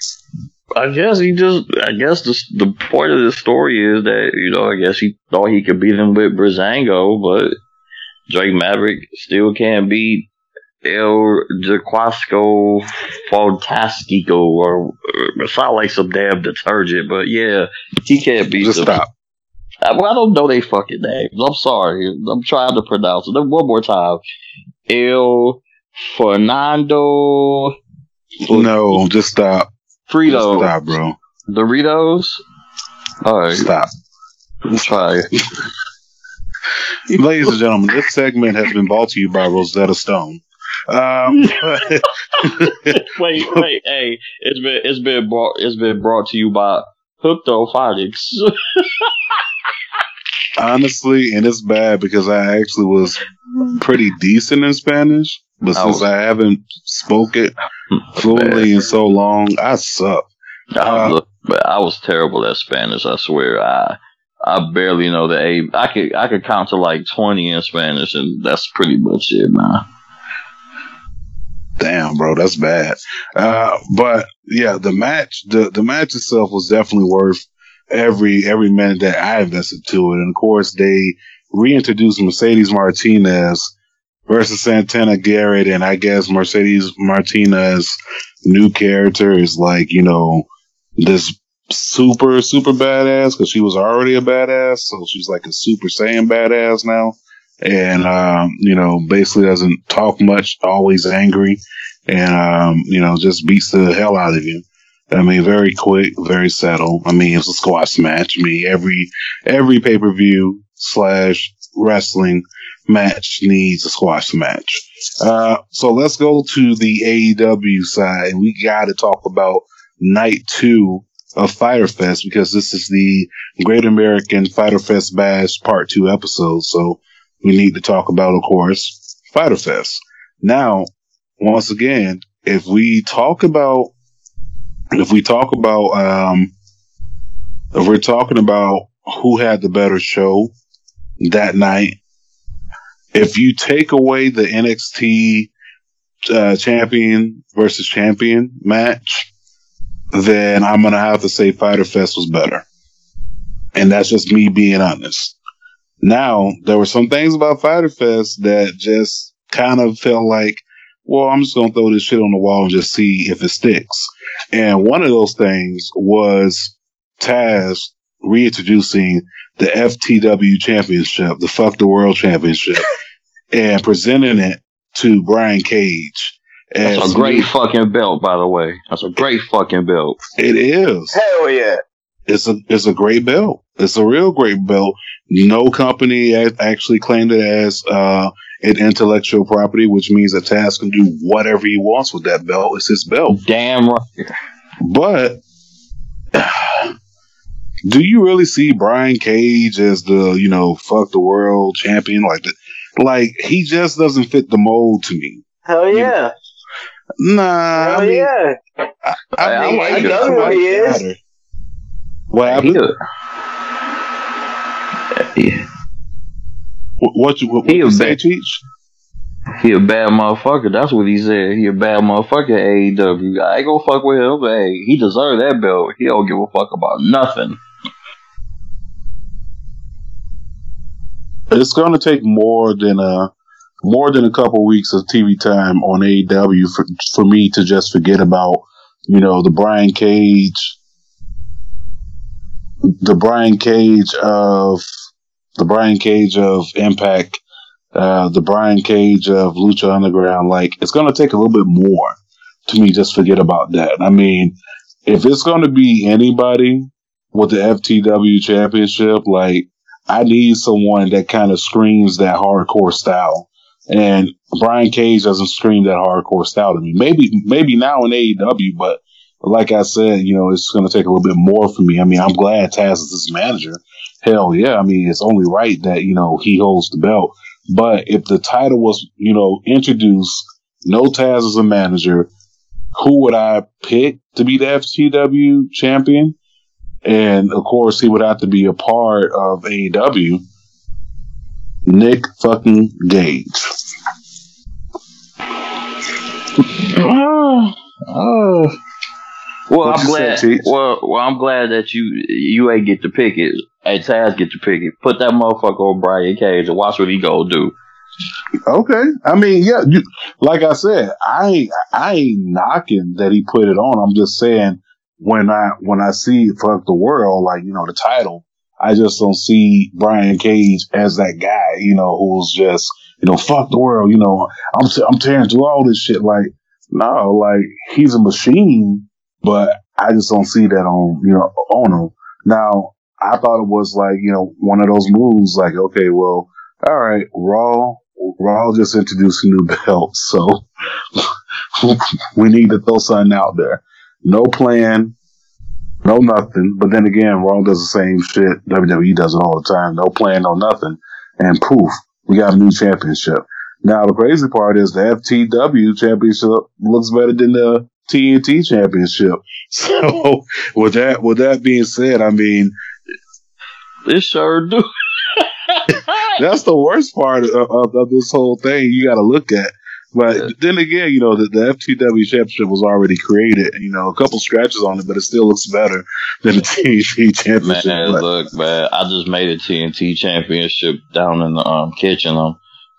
I guess he just, I guess the the point of the story is that you know, I guess he thought he could beat him with Breezango, but Drake Maverick still can't beat El Jaquasco Fantastico or, or sound like some damn detergent, but yeah, he can't beat Just them. stop. I, well, I don't know they fucking names. I'm sorry. I'm trying to pronounce it. Then One more time. El Fernando No, just stop. Just Frito stop, bro. Doritos. All right, Stop. let's try. Ladies and gentlemen, this segment has been brought to you by Rosetta Stone. Um, wait, wait, hey, it's been it's been brought it's been brought to you by Hooktophonics. honestly, and it's bad because I actually was pretty decent in Spanish, but since I haven't spoke it fluently in so long, I suck. I was, but I was terrible at Spanish. I swear, I I barely know the A. I could I could count to like twenty in Spanish, and that's pretty much it, man. Damn, bro, that's bad. Uh, but yeah, the match, the, the match itself was definitely worth every, every minute that I invested to it. And of course, they reintroduced Mercedes Martinez versus Santana Garrett. And I guess Mercedes Martinez new character is like, you know, this super, super badass because she was already a badass. So she's like a super saiyan badass now. And, um, you know, basically doesn't talk much, always angry and um, you know, just beats the hell out of you. I mean, very quick, very subtle. I mean, it's a squash match. I mean, every every pay per view slash wrestling match needs a squash match. Uh, so let's go to the AEW side, and we got to talk about night two of Fighter Fest because this is the Great American Fighter Fest Bash Part Two episode. So we need to talk about, of course, Fighter Fest. Now, once again, if we talk about, if we talk about, um, if we're talking about who had the better show that night, if you take away the NXT uh, champion versus champion match, then I'm gonna have to say Fighter Fest was better, and that's just me being honest. Now, there were some things about Fighter Fest that just kind of felt like well, I'm just going to throw this shit on the wall and just see if it sticks. And one of those things was Taz reintroducing the FTW championship, the fuck the world championship, and presenting it to Brian Cage. That's as a great fucking belt, by the way. That's a great fucking belt. It is. Hell yeah. It's a it's a great belt. It's a real great belt. No company a- actually claimed it as uh, an intellectual property, which means that Taz can do whatever he wants with that belt. It's his belt. Damn right. But do you really see Brian Cage as the you know fuck the world champion like the, like he just doesn't fit the mold to me. Hell yeah. Nah, Hell I mean, yeah. I, I mean, like I it. I know who he is. matter. What He happened? he, What you what, what He you say, Cheech? he a bad motherfucker. That's what he said. He a bad motherfucker. AEW. I ain't gonna fuck with him. But hey, he deserved that belt. He don't give a fuck about nothing. It's going to take more than a more than a couple weeks of TV time on AEW for for me to just forget about you know the Brian Cage, the Brian Cage of the Brian Cage of Impact, uh, the Brian Cage of Lucha Underground. Like it's going to take a little bit more to me just forget about that. I mean, if it's going to be anybody with the FTW championship, like I need someone that kind of screams that hardcore style. And Brian Cage doesn't scream that hardcore style to me. Maybe, maybe now in AEW, but like I said, you know, it's going to take a little bit more for me. I mean, I'm glad Taz is his manager. Hell yeah. I mean, it's only right that, you know, he holds the belt. But if the title was, you know, introduced, no Taz as a manager, who would I pick to be the FTW champion? And of course, he would have to be a part of AEW. Nick fucking Gage. Oh. Well, What I'm glad. Well, well, I'm glad that you you ain't get to pick it. Hey, Taz get to pick it. Put that motherfucker on Brian Cage and watch what he go do. Okay. I mean, yeah, you, like I said, I ain't, I ain't knocking that he put it on. I'm just saying when I, when I see fuck the world, like, you know, the title, I just don't see Brian Cage as that guy, you know, who's just, you know, fuck the world, you know, I'm, I'm tearing through all this shit. Like, no, like he's a machine, but I just don't see that on, you know, on him. Now, I thought it was like, you know, one of those moves, like, okay, well, all right, Raw, Raw just introduced a new belt, so we need to throw something out there. No plan, no nothing. But then again, Raw does the same shit. WWE does it all the time. No plan, no nothing. And poof, we got a new championship. Now the crazy part is the FTW championship looks better than the TNT championship. So with that, with that being said, I mean, It sure do. that's the worst part of, of, of this whole thing you got to look at. But then again, you know, the, the FTW championship was already created. You know, a couple scratches on it, but it still looks better than the TNT championship. Man, But- look, man, I just made a TNT championship down in the um, kitchen. I'm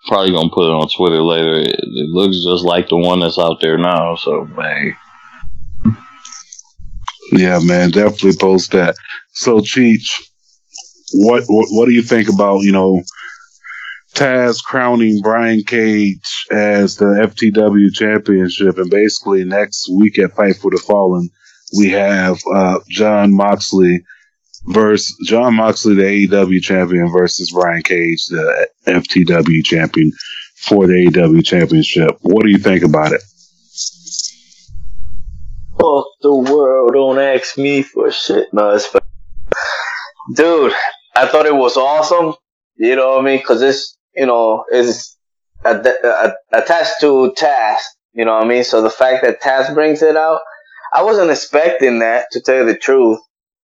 probably gonna put it on Twitter later. It, it looks just like the one that's out there now. So, man, yeah, man, definitely post that. So, Cheech, what, what what do you think about you know Taz crowning Brian Cage as the FTW championship, and basically next week at Fight for the Fallen, we have uh, Jon Moxley versus Jon Moxley, the AEW champion, versus Brian Cage, the FTW champion for the AEW championship. What do you think about it? Fuck the world, don't ask me for shit. No, it's fine. Dude, I thought it was awesome. You know what I mean? Cause it's, you know, is attached to Taz. You know what I mean? So the fact that Taz brings it out, I wasn't expecting that to tell you the truth.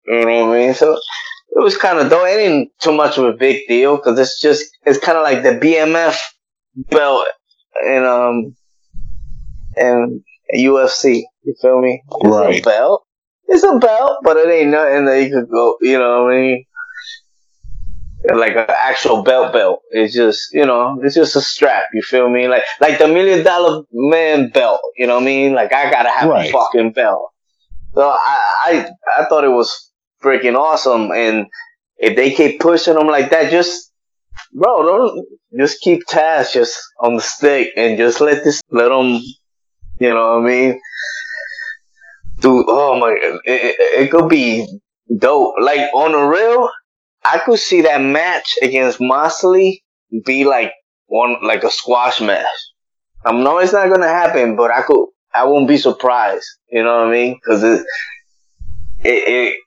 You know what I mean? So it was kind of though it ain't too much of a big deal because it's just it's kind of like the BMF belt and um and UFC. You feel me? It's Right. a belt. It's a belt, but it ain't nothing that you could go. You know what I mean? Like an actual belt belt. It's just you know it's just a strap. You feel me? Like like the million dollar man belt. You know what I mean? Like I gotta have Right. a fucking belt. So I, I I thought it was freaking awesome. And if they keep pushing them like that, just bro, don't just keep Taz just on the stick and just let this let them. You know what I mean? Dude, oh my, it, it, it could be dope. Like on the real, I could see that match against Moxley be like one like a squash match. I'm know it's not gonna happen, but I could. I won't be surprised. You know what I mean? Because it, it it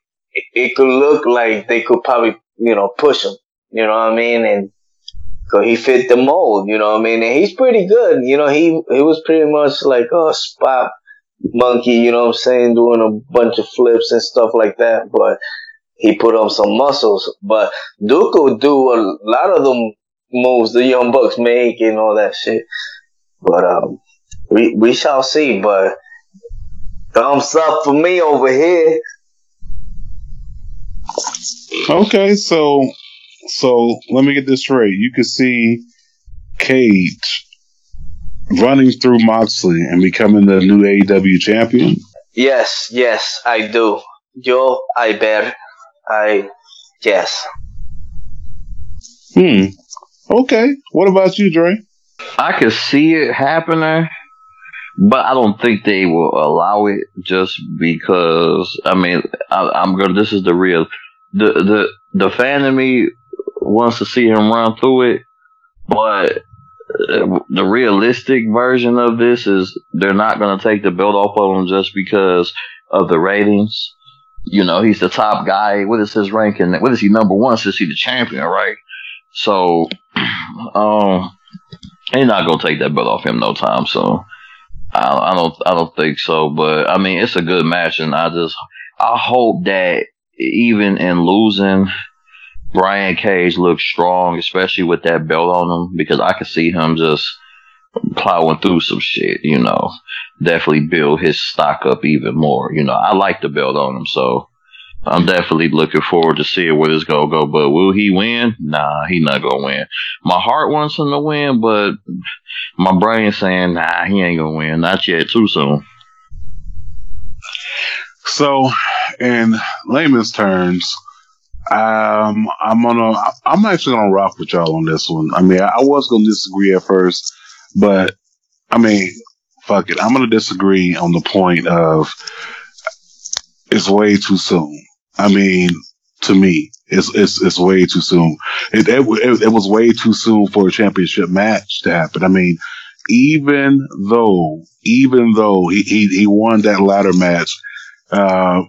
it could look like they could probably you know push him. You know what I mean? And so he fit the mold. You know what I mean? And he's pretty good. You know he he was pretty much like a spot monkey. You know what I'm saying? Doing a bunch of flips and stuff like that. But he put on some muscles. But Duke would do a lot of them moves the Young Bucks make and all that shit. But um, we we shall see. But thumbs up for me over here. Okay, so so let me get this straight. You could see Cage running through Moxley and becoming the new AEW champion. Yes, yes, I do. Yo, I bet. I yes. Hmm. Okay. What about you, Dre? I could see it happening, but I don't think they will allow it just because. I mean, I, I'm gonna. This is the real. The the the fan in me wants to see him run through it, but uh, the realistic version of this is they're not going to take the belt off of him just because of the ratings. You know, he's the top guy. What is his ranking? What is he number one since he's the champion, right? So, um, they're not gonna take that belt off him no time. So, I, I don't, I don't think so. But I mean, it's a good match, and I just, I hope that even in losing, Brian Cage looks strong, especially with that belt on him, because I could see him just plowing through some shit, you know. Definitely build his stock up even more. You know, I like the belt on him, so I'm definitely looking forward to seeing where this gonna go. But will he win? Nah, he not gonna win. My heart wants him to win, but my brain saying, nah, he ain't gonna win. Not yet, too soon. So, in layman's terms, um, I'm gonna, I'm actually gonna rock with y'all on this one. I mean, I, was gonna disagree at first, but I mean, fuck it. I'm gonna disagree on the point of it's way too soon. I mean, to me, it's it's it's way too soon. It it, it, it was way too soon for a championship match to happen. I mean, even though even though he he, he won that ladder match, uh,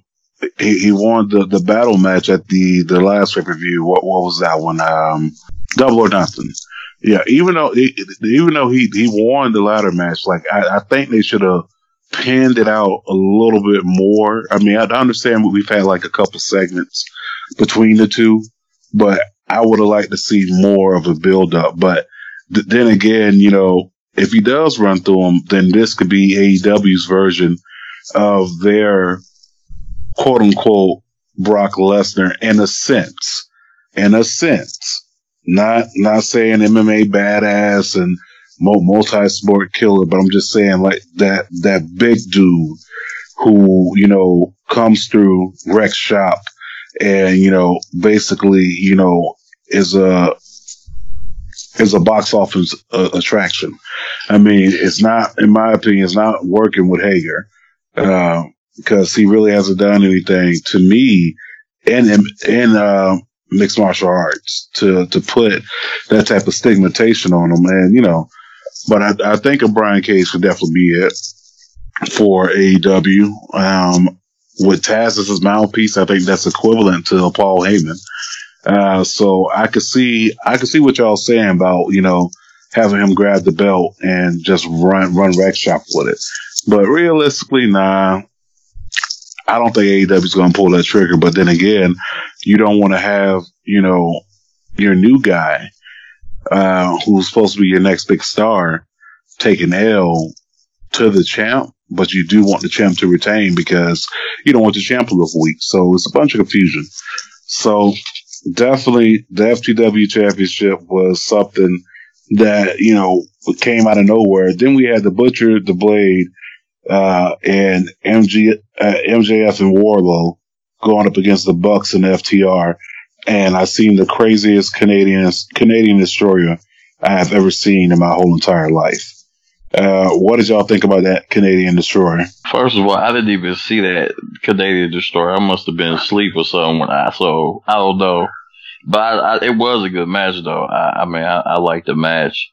he, he won the, the battle match at the the last pay per view. What what was that one? Um, Double or Nothing. Yeah, even though even though he he won the ladder match, like I, I think they should have panned it out a little bit more. I mean, I understand we've had like a couple segments between the two, but I would have liked to see more of a build up. But th- then again, you know, if he does run through them, then this could be AEW's version of their quote unquote Brock Lesnar in a sense. In a sense. Not not saying MMA badass and multi-sport killer, but I'm just saying like that that big dude who you know comes through wrecks shop and you know basically you know is a is a box office uh, attraction. I mean, it's not, in my opinion, it's not working with Hager uh, because he really hasn't done anything to me in in uh, mixed martial arts to to put that type of stigmatization on him. And you know, but I, I think a Brian Cage could definitely be it for AEW. Um, with Taz as his mouthpiece, I think that's equivalent to Paul Heyman. Uh, so I could see, I could see what y'all saying about, you know, having him grab the belt and just run, run wrecks Shop with it. But realistically, nah, I don't think AEW is going to pull that trigger. But then again, you don't want to have, you know, your new guy, uh, who's supposed to be your next big star take an L to the champ, but you do want the champ to retain because you don't want the champ to look weak. So it's a bunch of confusion. So definitely the FTW championship was something that, you know, came out of nowhere. Then we had the Butcher, the Blade, uh, and MG, uh, MJF and Wardlow going up against the Bucks and FTR. And I seen the craziest Canadian, Canadian destroyer I have ever seen in my whole entire life. Uh, what did y'all think about that Canadian destroyer? First of all, I didn't even see that Canadian destroyer. I must have been asleep or something when I so I don't know. But I, I, it was a good match though. I, I mean, I, I the match.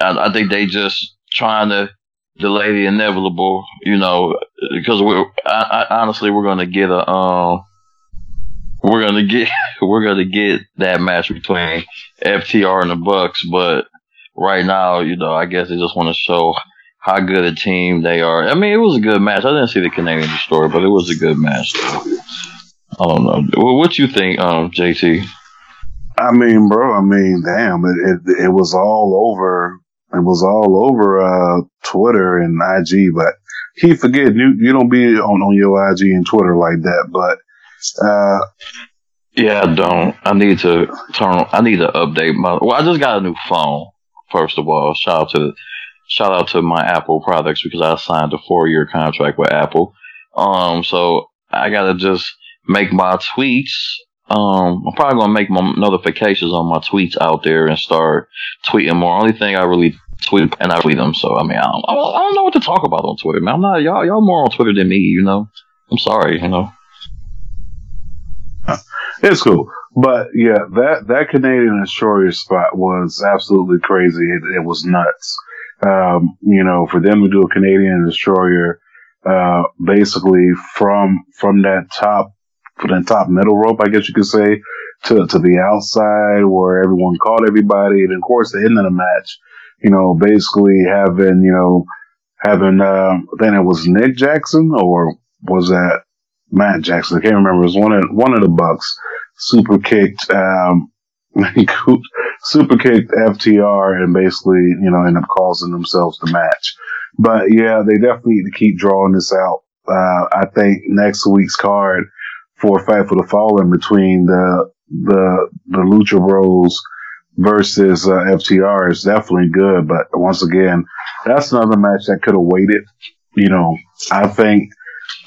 I, I think they just trying to delay the inevitable, you know, because we're I, I, honestly we're gonna get a um we're gonna get we're gonna get that match between FTR and the Bucks, but right now, you know, I guess they just want to show how good a team they are. I mean, it was a good match. I didn't see the Canadian story, but it was a good match. Though. I don't know. Well, what you think, um, JT? I mean, bro, I mean, damn, it, it, it was all over. It was all over, uh, Twitter and IG, but he forget you, you don't be on, on your IG and Twitter like that, but, uh, yeah, I don't. I need to turn. I need to update my. Well, I just got a new phone. First of all, shout out to shout out to my Apple products because I signed a four year contract with Apple. Um, so I gotta just make my tweets. Um, I'm probably gonna make my notifications on my tweets out there and start tweeting more. Only thing I really tweet and I tweet them. So I mean, I don't, I don't, know what to talk about on Twitter, man. I'm not y'all. Y'all more on Twitter than me, you know. I'm sorry, you know. It's cool. But yeah, that, that Canadian destroyer spot was absolutely crazy. It, it was nuts. Um, you know, for them to do a Canadian destroyer, uh, basically from, from that top, from that top middle rope, I guess you could say, to, to the outside where everyone caught everybody. And of course, the end of the match, you know, basically having, you know, having, uh, then it was Nick Jackson or was that Matt Jackson? I can't remember. It was one of, one of the Bucks super kicked, um, super kicked FTR and basically, you know, end up causing themselves the match. But yeah, they definitely need to keep drawing this out. Uh, I think next week's card for Fight for the Fallen between the, the, the Lucha Bros versus uh, FTR is definitely good. But once again, that's another match that could have waited. You know, I think,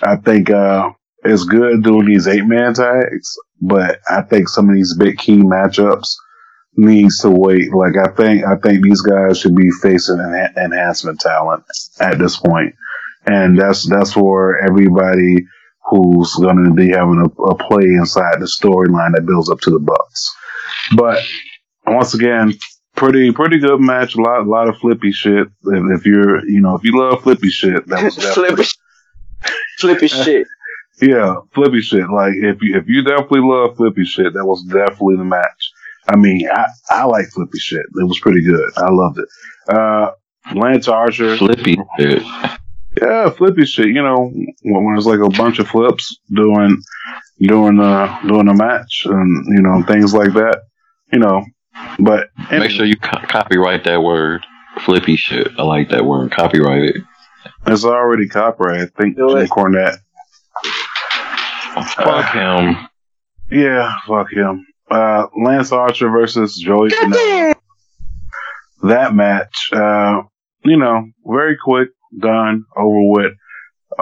I think, uh, it's good doing these eight man tags, but I think some of these big key matchups needs to wait. Like I think, I think these guys should be facing an enhancement talent at this point. And that's, that's for everybody who's going to be having a, a play inside the storyline that builds up to the Bucks. But once again, pretty pretty good match. A lot a lot of flippy shit. If, if you're you know if you love flippy shit, that was definitely Flippy, flippy shit. yeah flippy shit. Like if you if you definitely love flippy shit, that was definitely the match. I mean, I I like flippy shit. It was pretty good. I loved it. Uh, Lance Archer, Flippy. shit. yeah, flippy shit. You know, when, when it's like a bunch of flips doing doing uh doing a match and you know things like that. You know, but Make sure you co- copyright that word. Flippy shit. I like that word. Copyright it. It's already copyright. I think Do it. Jim Cornette. Fuck him. Yeah, fuck him. Uh, Lance Archer versus Joey Janela. That match, uh, you know, very quick, done, over with.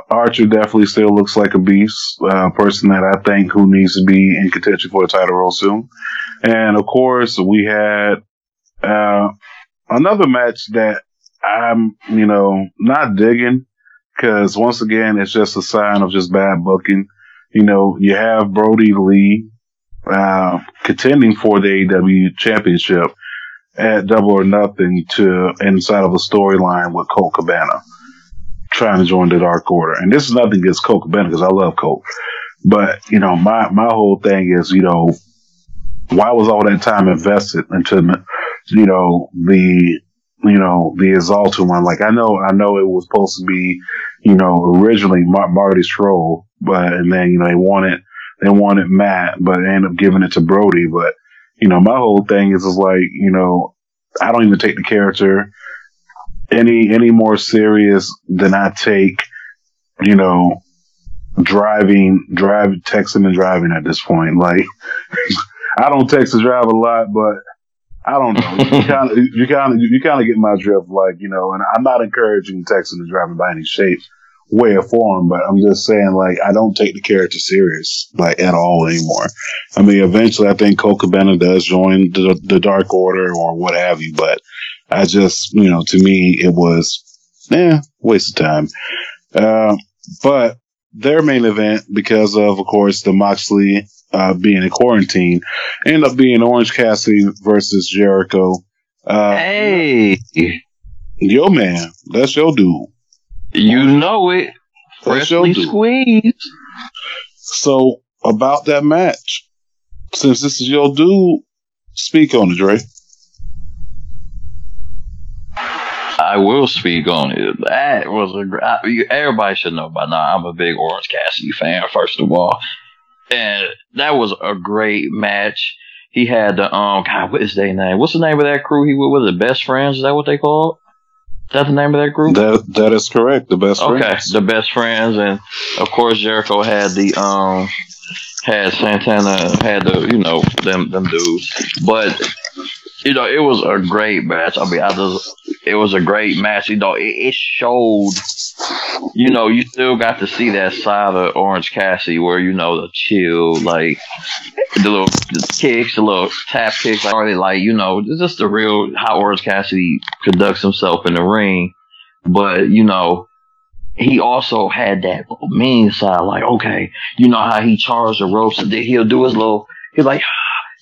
Archer definitely still looks like a beast, uh, person that I think who needs to be in contention for a title real soon. And of course, we had, uh, another match that I'm, you know, not digging because once again, it's just a sign of just bad booking. You know, you have Brodie Lee, uh, contending for the AEW championship at Double or Nothing to inside of a storyline with Colt Cabana trying to join the Dark Order. And this is nothing against Colt Cabana because I love Colt. But, you know, my, my whole thing is, you know, why was all that time invested into, you know, the, you know, the Exalted one? Like, I know, I know it was supposed to be, you know, originally Mar- Marty Scurll, but, and then, you know, they wanted, they wanted Matt, but they ended up giving it to Brodie. But, you know, my whole thing is, is like, you know, I don't even take the character any, any more serious than I take, you know, driving, drive, texting and driving at this point. Like, I don't text and drive a lot, but I don't know. You kind of, you kind of, you kind of get my drift. Like, you know, and I'm not encouraging texting and driving by any shape, way or form, but I'm just saying, like, I don't take the character serious, like, at all anymore. I mean, eventually I think Colt Cabana does join the, the Dark Order or what have you, but I just, you know, to me, it was, eh, waste of time. Uh, but their main event, because of, of course, the Moxley uh, being in quarantine, End up being Orange Cassidy versus Jericho. Uh, Hey, yo, man, that's your dude. you know it. Freshly squeezed. So, about that match, since this is your dude, speak on it, Dre. I will speak on it. That was a everybody should know by now. I'm a big Orange Cassidy fan, first of all, and that was a great match. He had the um, God, what is their name? What's the name of that crew? He was was it Best Friends? Is that what they called? Is that the name of that group? That that is correct. The best Okay, friends. the best friends, and of course Jericho had the um had Santana had the you know them them dudes, but you know it was a great match. I mean, I just it was a great match. You know, it, it showed. You know, you still got to see that side of Orange Cassidy where you know the chill, like the little the kicks, the little tap kicks, already like you know, just the real how Orange Cassidy conducts himself in the ring. But you know, he also had that mean side, like, okay, you know how he charged the ropes and then he'll do his little He's like,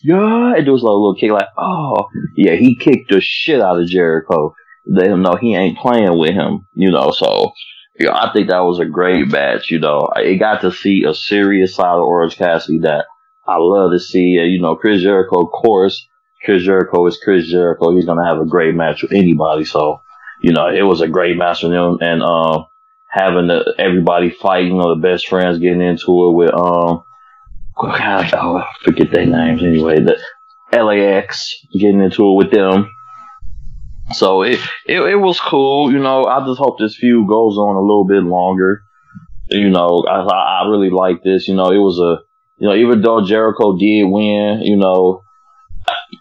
yeah, and was like a little kick, like, oh, yeah, he kicked the shit out of Jericho. Let him know he ain't playing with him, you know. So, you know, I think that was a great match. You know, I got to see a serious side of Orange Cassidy that I love to see. You know, Chris Jericho, of course, Chris Jericho is Chris Jericho. He's gonna have a great match with anybody. So, you know, it was a great match for them, and um, having the, everybody fighting, know, the best friends getting into it with um, oh, I forget their names anyway. The LAX getting into it with them. So it, it it was cool, you know. I just hope this feud goes on a little bit longer. You know, I I really like this. You know, it was a you know even though Jericho did win, you know,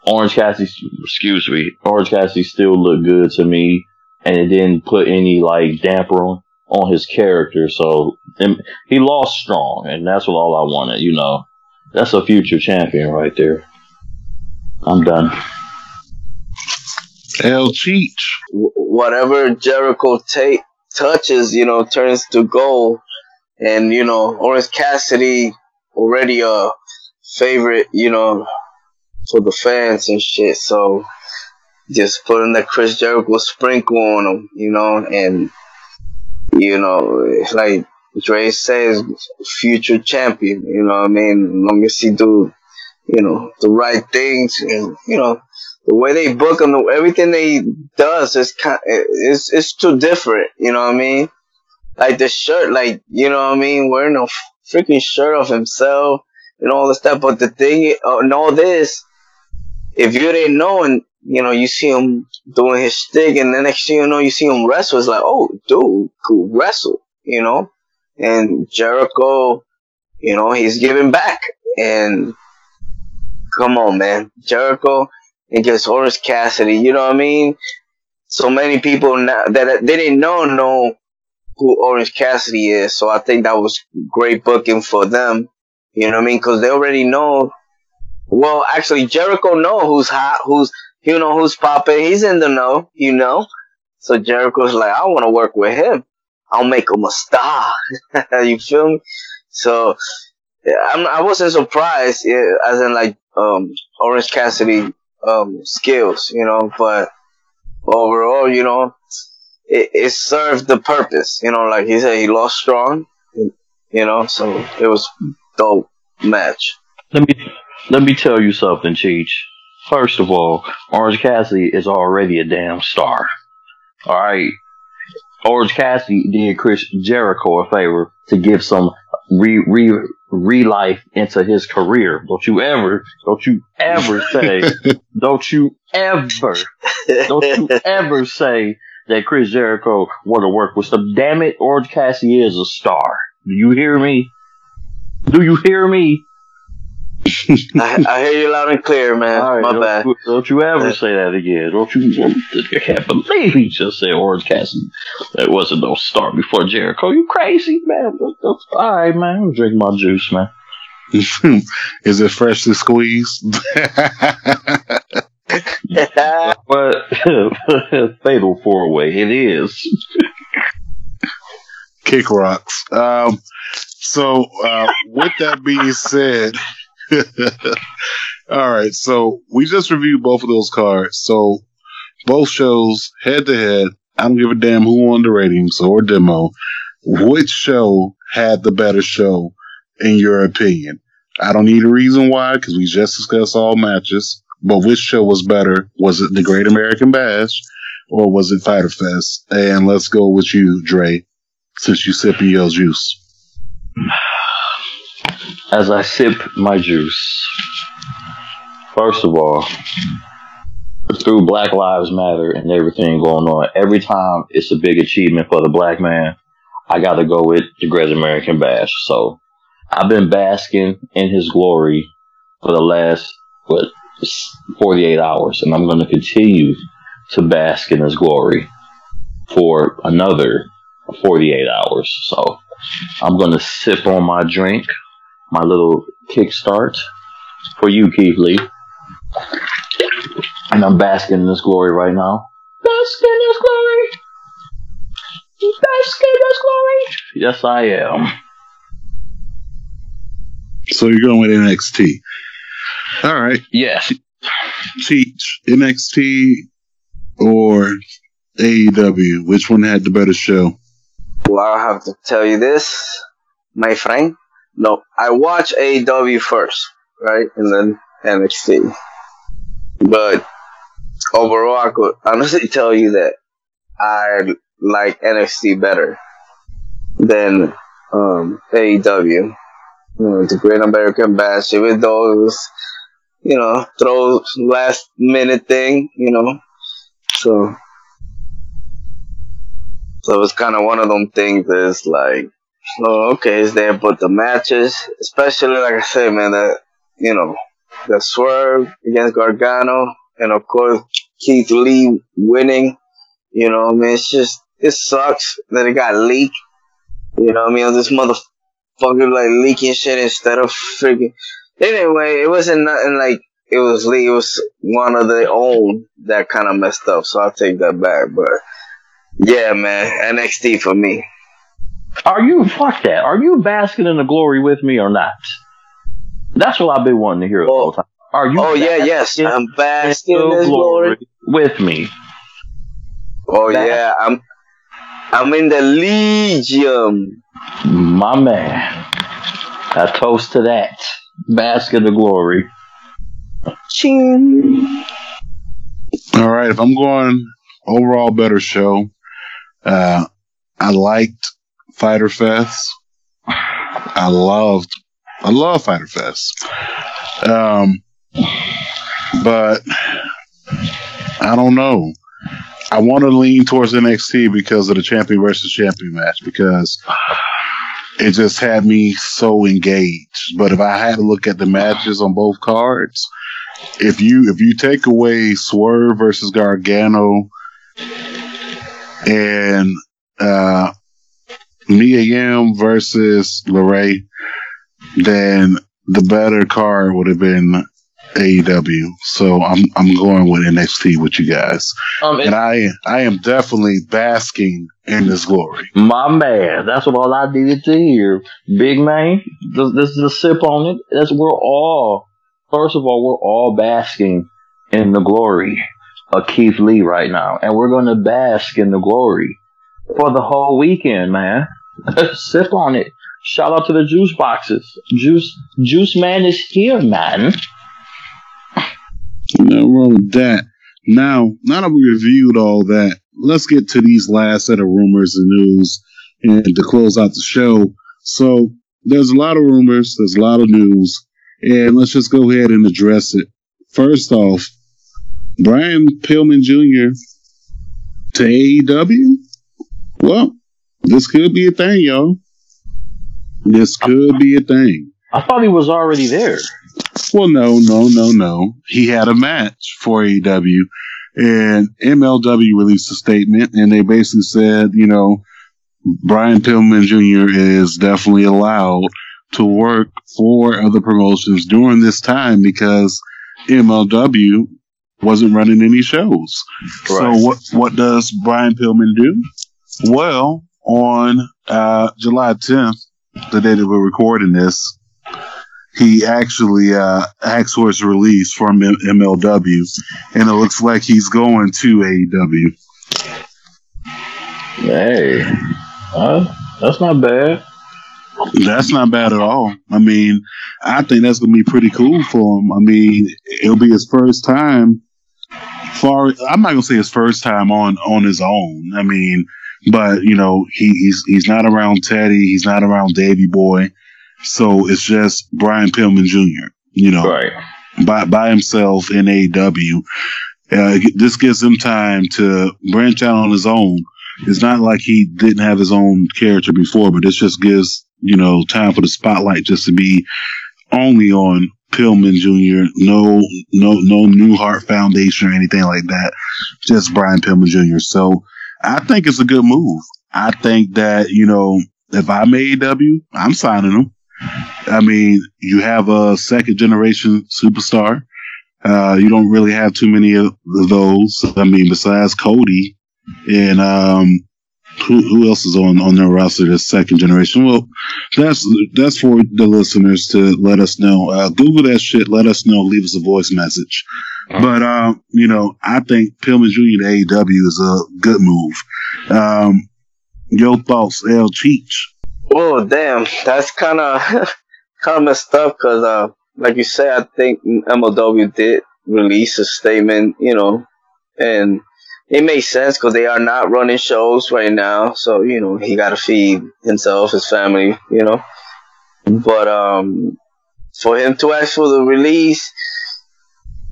Orange Cassidy, excuse me, Orange Cassidy still looked good to me, and it didn't put any like damper on on his character. So and he lost strong, and that's what all I wanted. You know, that's a future champion right there. I'm done. El Cheech. whatever Jericho take touches, you know, turns to gold. And you know, Orange Cassidy already a favorite, you know, for the fans and shit. So just putting that Chris Jericho sprinkle on him, you know, and you know, like Dre says, future champion. You know what I mean? Long as he do, you know, the right things, and you know, the way they book him, everything they does is kind, it's it's too different. You know what I mean? Like the shirt, like you know what I mean, wearing a freaking shirt of himself and all the stuff. But the thing, uh, and all this, if you didn't know, and you know, you see him doing his stick, and the next thing you know, you see him wrestle. It's like, oh, dude, could wrestle, you know. And Jericho, you know, he's giving back, and come on, man, Jericho against Orange Cassidy. You know what I mean? So many people now that they didn't know know who Orange Cassidy is. So I think that was great booking for them. You know what I mean? Because they already know. Well, actually, Jericho know who's hot, who's you know who's popping. He's in the know, you know. So Jericho's like, I want to work with him. I'll make him a star. you feel me? So yeah, I'm, I wasn't surprised, yeah, as in like um Orange Cassidy um skills, you know, but overall, you know, it, it served the purpose, you know, like he said, he lost strong, you know, so it was dope match. Let me let me tell you something, Cheech. First of all, Orange Cassidy is already a damn star. All right, Orange Cassidy did Chris Jericho a favor to give some re re re life into his career. Don't you ever, don't you ever say, don't you ever, don't you ever say that Chris Jericho want to work with some. Damn it, Orange Cassidy is a star. Do you hear me? Do you hear me? I, I hear you loud and clear, man. All right, My don't, bad. Don't you ever Yeah. say that again. Don't you? I can't believe he just said Orange Cassidy. That wasn't no star before Jericho. You crazy, man. All right, man. I'm drinking my juice, man. Is it freshly squeezed? But fatal four way, it is. Kick rocks. Um, so, uh, with that being said, all right. So we just reviewed both of those cards. So both shows head to head. I don't give a damn who won the ratings or demo. Which show had the better show in your opinion? I don't need a reason why because we just discussed all matches. But which show was better? Was it the Great American Bash or was it Fyter Fest? And let's go with you, Dre, since you sipping your juice. As I sip my juice, first of all, through Black Lives Matter and everything going on, every time it's a big achievement for the black man, I got to go with the Great American Bash. So I've been basking in his glory for the last what 48 hours, and I'm going to continue to bask in his glory for another 48 hours. So I'm going to sip on my drink, my little kickstart for you, Keith Lee. And I'm basking in this glory right now. Basking in this glory. Basking in this glory. Yes, I am. So you're going with NXT. All right, Yes. Teach NXT or AEW. Which one had the better show? Well, I'll have to tell you this, my friend. No, I watch AEW first, right? And then NXT. But overall, I could honestly tell you that I like NXT better than um, AEW. You know, the Great American Bash, even though it was, you know, throw last minute thing, you know. So, so it's kind of one of them things that's like, oh, okay, it's there, but the matches, especially like I said, man, that you know, the swerve against Gargano, and of course Keith Lee winning. You know, I mean, it's just it sucks that it got leaked. You know, I mean, this motherfucker like leaking shit instead of freaking. Anyway, it wasn't nothing like it was leaked. It was one of their own that kind of messed up. So I'll take that back. But yeah, man, NXT for me. Are you fuck that? Are you basking in the glory with me or not? That's what I've been wanting to hear the whole time. Are you? Oh yeah, yes, I'm basking in the glory. with me? Oh That- yeah, I'm I'm in the Legion. My man. I toast to that. Bask in the glory. Ching. All right, if I'm going overall better show, uh, I liked Fyter Fest. I loved, I love Fyter Fest. Um, but I don't know. I want to lean towards NXT because of the champion versus champion match because it just had me so engaged. But if I had to look at the matches on both cards, if you if you take away Swerve versus Gargano and uh Mia Yim versus Lorray, then the better card would have been AEW. So I'm I'm going with NXT with you guys. Um, And I I am definitely basking in this glory. My man, that's what all I needed to hear. Big man, this, this is a sip on it. That's we're all. First of all, we're all basking in the glory of Keith Lee right now, and we're going to bask in the glory for the whole weekend, man. sip on it. Shout out to the juice boxes. Juice, Juice Man is here, man. No wrong with that. Now, now that we reviewed all that, let's get to these last set of rumors and news and to close out the show. So there's a lot of rumors, there's a lot of news, and let's just go ahead and address it. First off, Brian Pillman Jr. to AEW? Well, this could be a thing, y'all. This could be a thing. I thought he was already there. Well, no, no, no, no. He had a match for AEW, and MLW released a statement, and they basically said, you know, Brian Pillman Jr. is definitely allowed to work for other promotions during this time because MLW wasn't running any shows. Right. So what what does Brian Pillman do? Well, on uh, July 10th, the day that we're recording this, he actually uh, asked for his release from M- MLW, and it looks like he's going to AEW. Hey, uh, that's not bad. That's not bad at all. I mean, I think that's gonna be pretty cool for him. I mean, it'll be his first time. Far, I'm not gonna say his first time on on his own. I mean, but you know, he, he's he's not around Teddy. He's not around Davey Boy. So it's just Brian Pillman Jr. You know, Right. by by himself in AEW. Uh, this gives him time to branch out on his own. It's not like he didn't have his own character before, but this just gives you know time for the spotlight just to be only on Pillman Jr. No, no, no New Heart Foundation or anything like that. Just Brian Pillman Jr. So I think it's a good move. I think that you know if I'm AEW, I'm signing him. I mean, you have a second generation superstar. Uh, you don't really have too many of those. I mean, besides Cody and um, who, who else is on on their roster this second generation? Well, that's that's for the listeners to let us know. Uh, Google that shit. Let us know. Leave us a voice message. But um, you know, I think Pillman Jr. to AEW is a good move. Um, your thoughts, El Cheech? Oh damn, that's kind of kind of messed up because, uh, like you say, I think MLW did release a statement, you know, and it makes sense because they are not running shows right now, so you know he got to feed himself, his family, you know. But um, for him to ask for the release,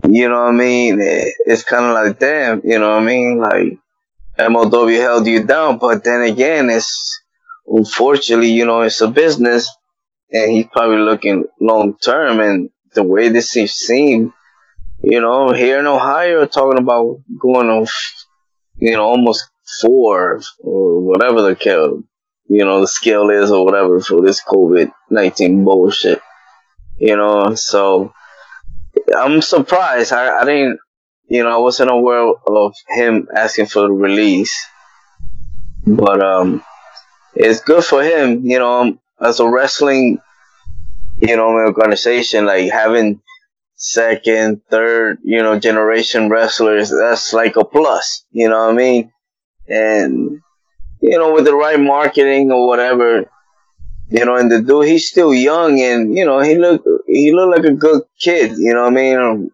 you know what I mean? It's kind of like damn, you know what I mean? Like MLW held you down, but then again, it's unfortunately, you know, it's a business, and he's probably looking long term. And the way this seems seem, you know, here in Ohio, talking about going on, you know, almost four or whatever the kill, you know, the scale is or whatever for this COVID nineteen bullshit. You know, so I'm surprised. I, I didn't, you know, I wasn't aware of him asking for the release, but um, it's good for him. You know, as a wrestling, you know, organization, like having second, third, you know, generation wrestlers, that's like a plus. You know what I mean? And you know, with the right marketing or whatever, you know, and the dude, he's still young and, you know, he look, he looked like a good kid, you know what I mean?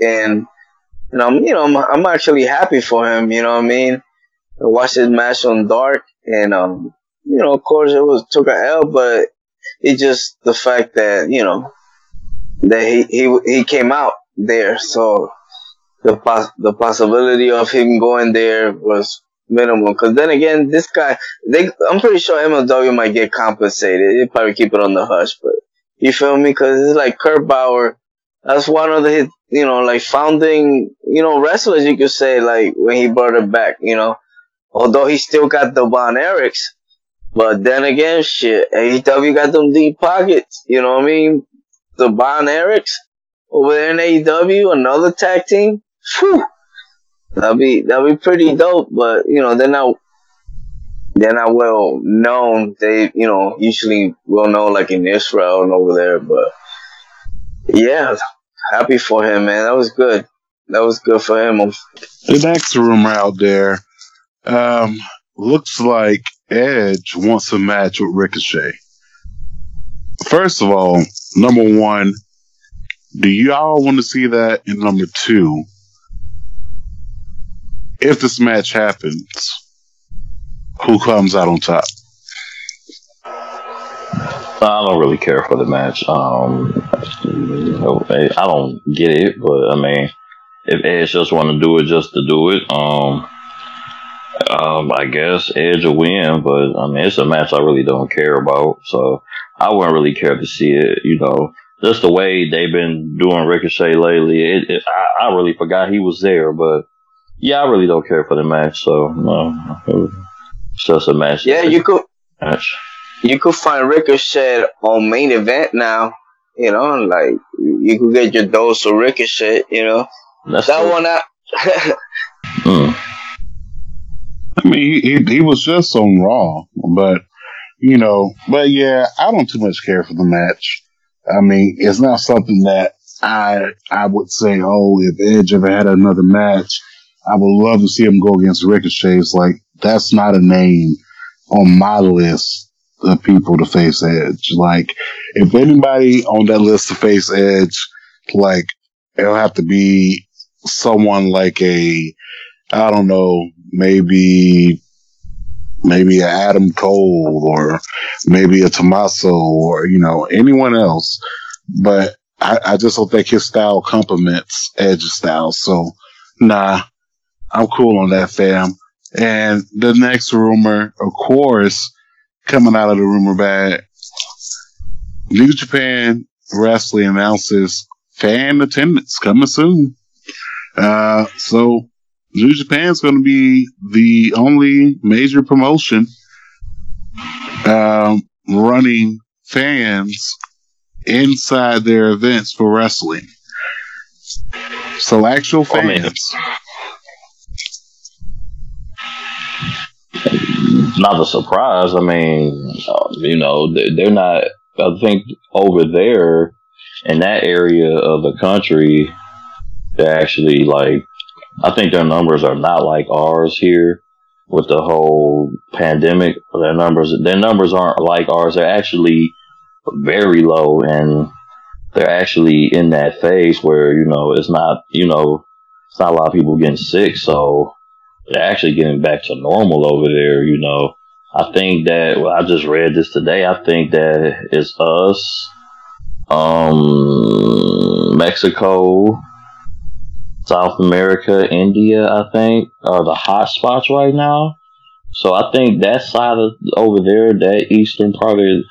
And, and I'm, you know, I'm, I'm actually happy for him, you know what I mean? I watched his match on Dark and, um, you know, of course it was, took a L, but it just the fact that, you know, that he, he, he came out there. So the pos- the possibility of him going there was minimal. Cause then again, this guy, they, I'm pretty sure MLW might get compensated. They probably keep it on the hush, but you feel me? Cause it's like Court Bauer. That's one of the, you know, like founding, you know, wrestlers, you could say, like when he brought it back, you know, although he still got the Von but then again, shit, AEW got them deep pockets, you know what I mean? The Von over there in AEW, another tag team. Phew. That'd be that'd be pretty dope, but you know they're not they're not well known. They you know usually well known like in Israel and over there, but yeah, happy for him, man. That was good. That was good for him. The next rumor out there um, looks like Edge wants a match with Ricochet. First of all, number one, do y'all want to see that? And number two, if this match happens, who comes out on top? I don't really care for the match. Um, I don't get it, but I mean, if Edge just want to do it just to do it, um, um, I guess Edge will win. But I mean, it's a match I really don't care about, so I wouldn't really care to see it. You know, just the way they've been doing Ricochet lately, it, it, I, I really forgot he was there. But yeah, I really don't care for the match. So no, it's just a match. Yeah, you could match. you could find Ricochet on main event now. You know, like you could get your dose of Ricochet. You know, That's that true. one out. Mm. I mean, he, he, he was just on Raw, but you know, but yeah, I don't too much care for the match. I mean, it's not something that I I would say, oh, if Edge ever had another match, I would love to see him go against Ricochet. It's like that's not a name on my list of people to face Edge. Like, if anybody on that list to face Edge, like it'll have to be someone like a I don't know, maybe maybe a Adam Cole or maybe a Tommaso or you know anyone else. But I, I just don't think his style complements Edge's style. So nah, I'm cool on that, fam. And the next rumor, of course, coming out of the rumor bag, New Japan Wrestling announces fan attendance coming soon. Uh, so New Japan's going to be the only major promotion um, running fans inside their events for wrestling. So actual I mean- not a surprise. I mean, uh, you know, they- they're not. I think over there in that area of the country, they're actually like. I think their numbers are not like ours here with the whole pandemic. Their numbers, their numbers aren't like ours. They're actually very low, and they're actually in that phase where you know it's not you know it's not a lot of people getting sick, so they're actually getting back to normal over there. You know, I think that well, I just read this today. I think that it's us, um, Mexico, South America, India. I think are the hot spots right now. So I think that side of over there, that eastern part of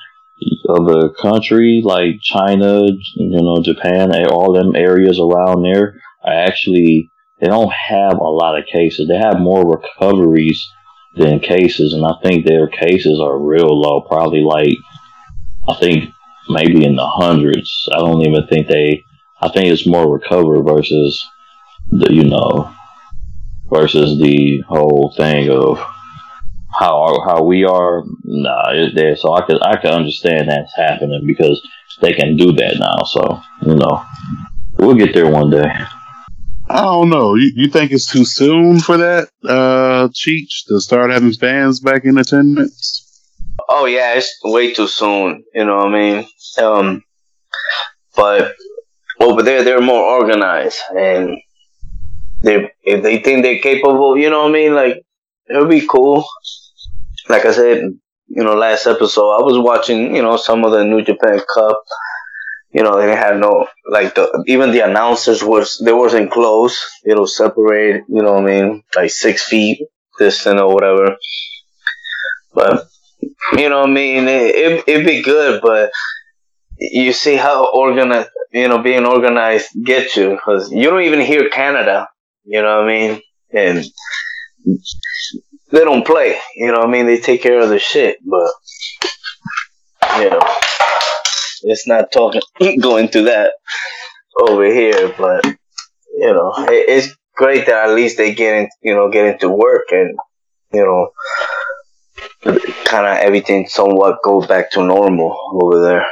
of the country, like China, you know, Japan, all them areas around there, are actually they don't have a lot of cases. They have more recoveries than cases, and I think their cases are real low. Probably like I think maybe in the hundreds. I don't even think they. I think it's more recovery versus the you know versus the whole thing of how how we are. Nah, it's there. So I could I could understand that's happening because they can do that now. So you know we'll get there one day. I don't know. You, you think it's too soon for that, uh, Cheech, to start having fans back in attendance? Oh yeah, it's way too soon. You know what I mean? Um, but over there, they're more organized, and they if they think they're capable, you know what I mean? Like it'll be cool. Like I said, you know, last episode, I was watching, you know, some of the New Japan Cup. You know, they have no like the even the announcers was they wasn't close. It was separate, You know what I mean? Like six feet distant or whatever. But you know what I mean? It, it, it'd be good, but you see how organized, you know, being organized gets you because you don't even hear Canada. You know what I mean? And they don't play. You know what I mean? They take care of the shit, but you know, it's not talking going through that over here. But you know, it, it's great that at least they get in, you know, get into work and you know, kind of everything somewhat go back to normal over there.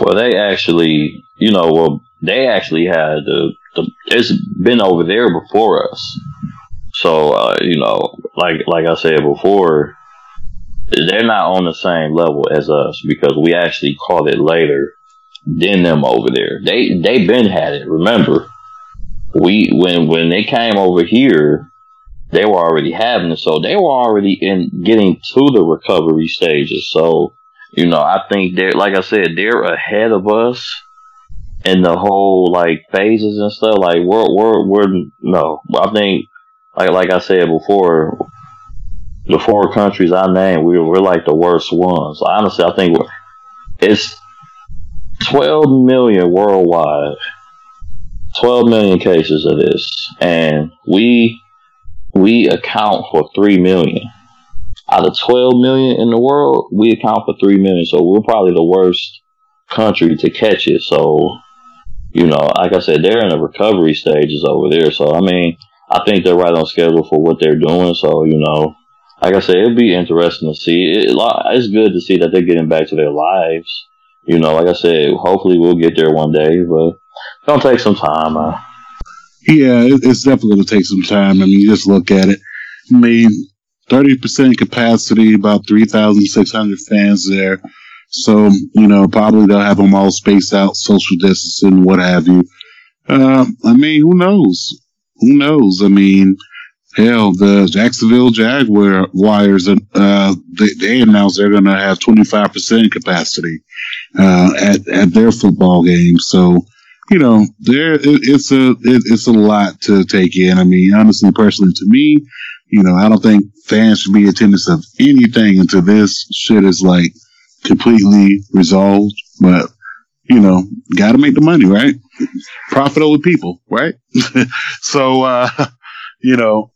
Well, they actually, you know, well, they actually had the, the it's been over there before us. So, uh, you know, like like I said before, they're not on the same level as us because we actually caught it later than them over there. They they been had it. Remember, we when when they came over here, they were already having it, so they were already in getting to the recovery stages. So, you know, I think they're like I said, they're ahead of us in the whole like phases and stuff. Like we're we're we're no, I think like like I said before, the four countries I named, we're we're like the worst ones. Honestly, I think it's twelve million worldwide, twelve million cases of this, and we we account for three million. Out of twelve million in the world, we account for three million. So we're probably the worst country to catch it. So, you know, like I said, they're in the recovery stages over there. So I mean, I think they're right on schedule for what they're doing. So, you know, like I said, it'd be interesting to see. It, it's good to see that they're getting back to their lives. You know, like I said, hopefully we'll get there one day, but gonna take some time. Uh, Yeah, it, it's definitely going to take some time. I mean, you just look at it. I mean, 30% capacity, about 3,600 fans there. So, you know, probably they'll have them all spaced out, social distancing, what have you. Uh, I mean, who knows? Who knows? I mean, hell, the Jacksonville Jaguars, uh, they, they announced they're going to have 25% capacity, uh, at, at their football game. So, you know, there it, it's a it, it's a lot to take in. I mean, honestly, personally, to me, you know, I don't think fans should be attendance of anything until this shit is like completely resolved. But you know, got to make the money, right? Profit over people, right? so, uh, you know,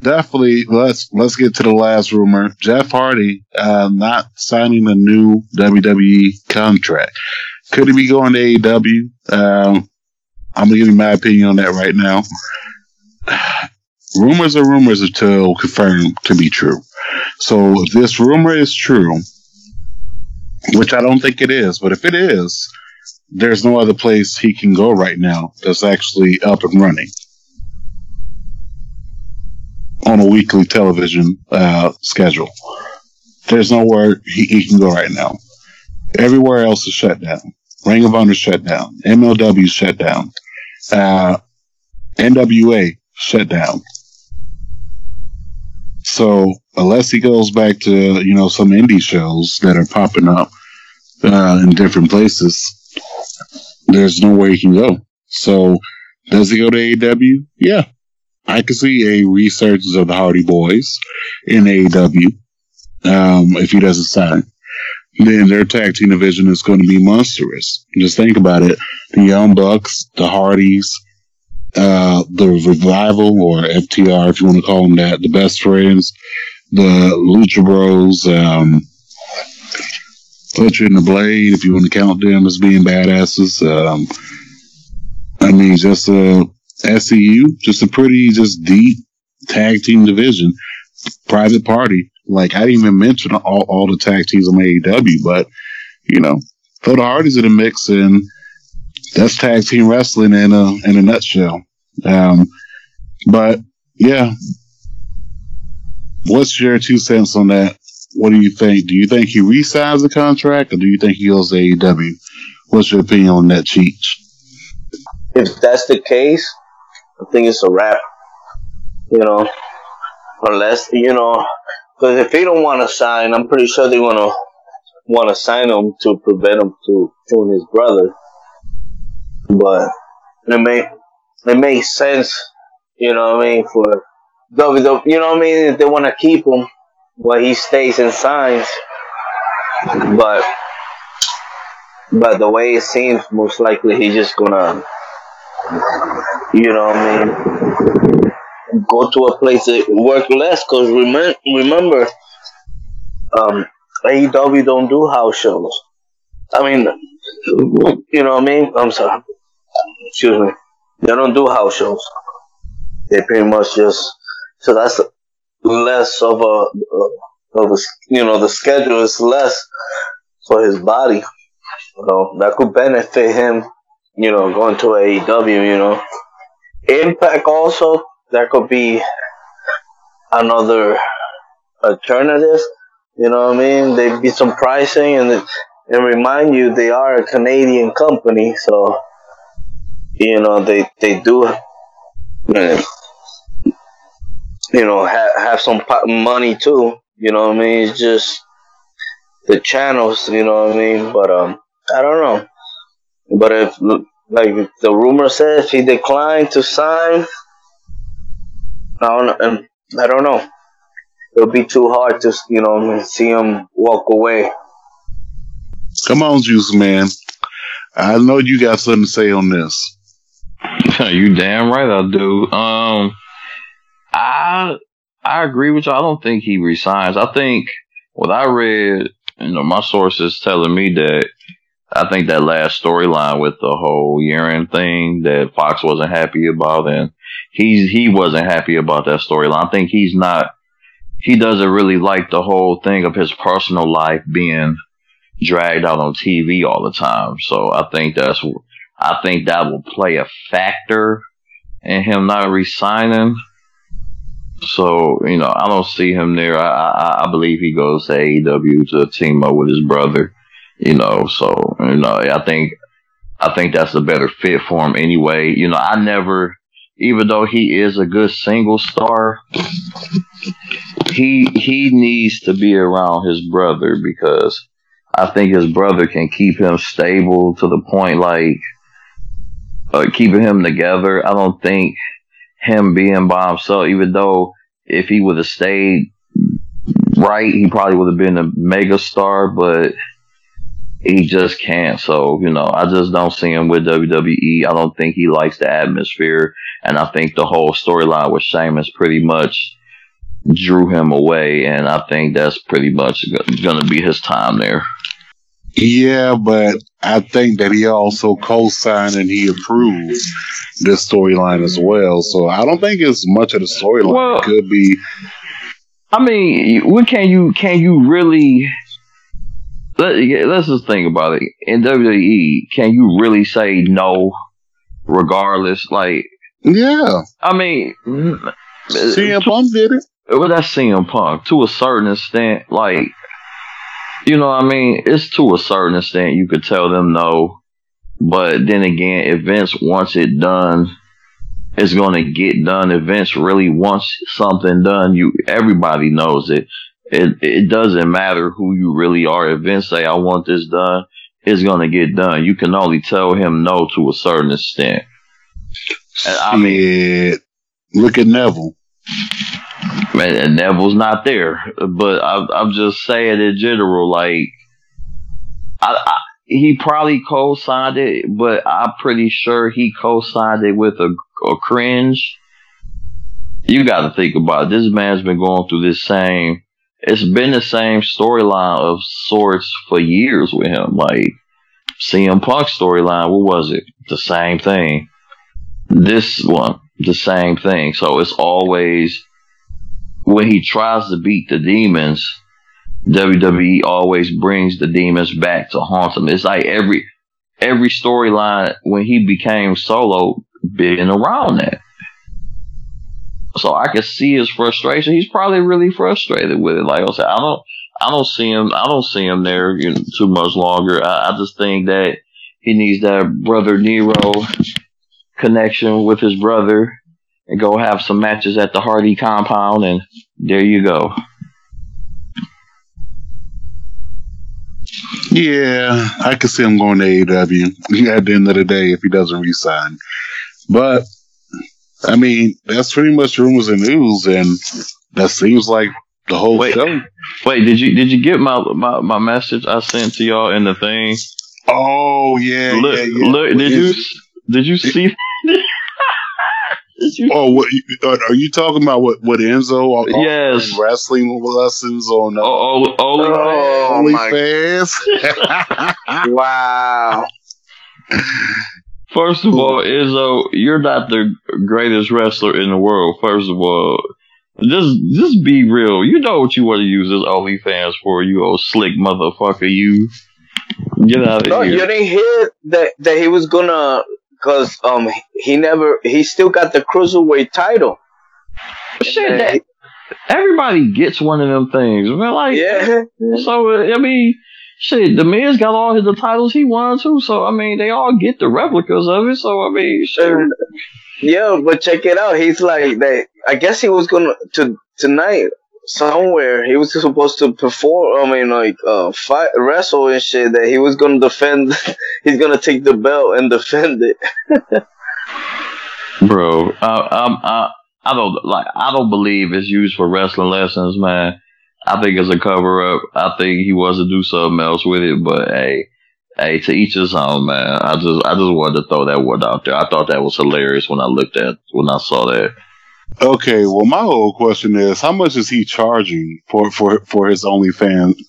definitely let's let's get to the last rumor. Jeff Hardy uh, not signing a new WWE contract. Could he be going to AEW? Um, I'm gonna give you my opinion on that right now. rumors are rumors until confirmed to be true. So if this rumor is true, which I don't think it is, but if it is, there's no other place he can go right now that's actually up and running on a weekly television uh, schedule. There's nowhere he, he can go right now. Everywhere else is shut down. Ring of Honor shut down. MLW shut down. Uh, NWA shut down. So unless he goes back to you know some indie shows that are popping up uh, in different places, there's nowhere he can go. So does he go to AEW? Yeah, I could see a resurgence of the Hardy Boys in AEW um, if he doesn't sign. Then their tag team division is going to be monstrous. Just think about it: the Young Bucks, the Hardys, uh, the Revival or FTR, if you want to call them that, the Best Friends, the Lucha Bros, um, Butcher and the Blade, if you want to count them as being badasses. Um, I mean, just a SCU, just a pretty, just deep tag team division, private party. Like I didn't even mention all, all the tag teams on AEW, but you know, throw the Hardys in the mix, and that's tag team wrestling in a in a nutshell. Um, but yeah, what's your two cents on that? What do you think? Do you think he resigns the contract, or do you think he goes to AEW? What's your opinion on that, Cheech? If that's the case, I think it's a wrap. You know, unless you know, because if they don't want to sign, I'm pretty sure they want to want to sign him to prevent him to killing his brother. But it may it makes sense, you know what I mean, for WWE. You know what I mean? If they want to keep him, while he stays and signs. But but the way it seems, most likely he's just gonna, you know what I mean, go to a place that work less. Cause remember, remember, um, AEW don't do house shows. I mean, you know what I mean? I'm sorry. Excuse me. They don't do house shows. They pretty much just so that's less of a of a you know the schedule is less for his body. So that could benefit him, you know, going to AEW. You know, Impact also that could be another alternative. You know what I mean? They'd be some pricing and and remind you they are a Canadian company, so you know they they do uh, you know have have some money too. You know what I mean? It's just the channels. You know what I mean? But um, I don't know. But if like the rumor says he declined to sign, I don't know. I don't know. It'll be too hard to you know see him walk away. Come on, Juice Man. I know you got something to say on this. you damn right I do. Um, I I agree with you. I don't think he resigns. I think what I read, you know, my sources telling me that I think that last storyline with the whole urine thing that Fox wasn't happy about, and he's he wasn't happy about that storyline. I think he's not. He doesn't really like the whole thing of his personal life being dragged out on TV all the time. So I think that's I think that will play a factor in him not resigning. So you know, I don't see him there. I I, I believe he goes to AEW to team up with his brother. You know, so you know, I think I think that's a better fit for him anyway. You know, I never, even though he is a good single star, he he needs to be around his brother because I think his brother can keep him stable to the point like uh, keeping him together. I don't think him being by himself, even though if he would have stayed right, he probably would have been a mega star, but he just can't. So, you know, I just don't see him with WWE. I don't think he likes the atmosphere. And I think the whole storyline with Sheamus pretty much drew him away. And I think that's pretty much going to be his time there. Yeah, but I think that he also co-signed and he approved this storyline as well. So I don't think it's much of the storyline. Well- it could be I mean, what can you can you really? Let's just think about it. In WWE, can you really say no, regardless? Like, yeah. I mean, CM Punk did it. well, that's CM Punk to a certain extent. Like, you know, what I mean, it's to a certain extent you could tell them no, but then again, if Vince wants it done, it's going to get done. If Vince really wants something done, you everybody knows it. It it doesn't matter who you really are. If Vince say I want this done, it's going to get done. You can only tell him no to a certain extent. And I mean, look at Neville. Man, and Neville's not there. But I, I'm just saying in general, like, I, I, he probably co-signed it, but I'm pretty sure he co-signed it with a, a cringe. You got to think about it. This man's been going through this same. It's been the same storyline of sorts for years with him. Like CM Punk storyline, what was it? The same thing. This one, the same thing. So it's always when he tries to beat the demons, WWE always brings the demons back to haunt him. It's like every every storyline when he became solo been around that. So I can see his frustration. He's probably really frustrated with it. Like I said, I don't I don't see him I don't see him there you know, too much longer. I, I just think that he needs that brother Nero connection with his brother and go have some matches at the Hardy compound, and there you go. Yeah, I could see him going to AEW at the end of the day if he doesn't resign. But I mean, that's pretty much rumors and news, and that seems like the whole Wait. show. Wait, did you did you get my my, my message I sent to y'all in the thing? Oh yeah, look, yeah, yeah. look, did you did you see? did you? Oh, what, are are you talking about? What what Enzo? are Yes. offering wrestling lessons on uh, Oh, oh, oh, Oh my! OnlyFans. Wow. First of all, Izzo, you're not the greatest wrestler in the world. First of all, just just be real. You know what you want to use this OnlyFans for, you old slick motherfucker. You get out of No, here. you didn't hear that that he was gonna, cause um he never he still got the cruiserweight title. Shit, that, everybody gets one of them things. Man, like, Yeah. so I mean, shit, the Miz got all his the titles he won too. So I mean, they all get the replicas of it. So I mean. And, yeah, but check it out. He's like that. I guess he was gonna to tonight somewhere. He was supposed to perform. I mean, like uh, fight, wrestle and shit. That he was gonna defend. he's gonna take the belt and defend it. bro. I, I'm, I, I don't like. I don't believe it's used for wrestling lessons, man. I think it's a cover up. I think he wants to do something else with it, but hey, hey, to each his own, man. I just, I just wanted to throw that word out there. I thought that was hilarious when I looked at when I saw that. Okay, well, my whole question is, how much is he charging for for for his OnlyFans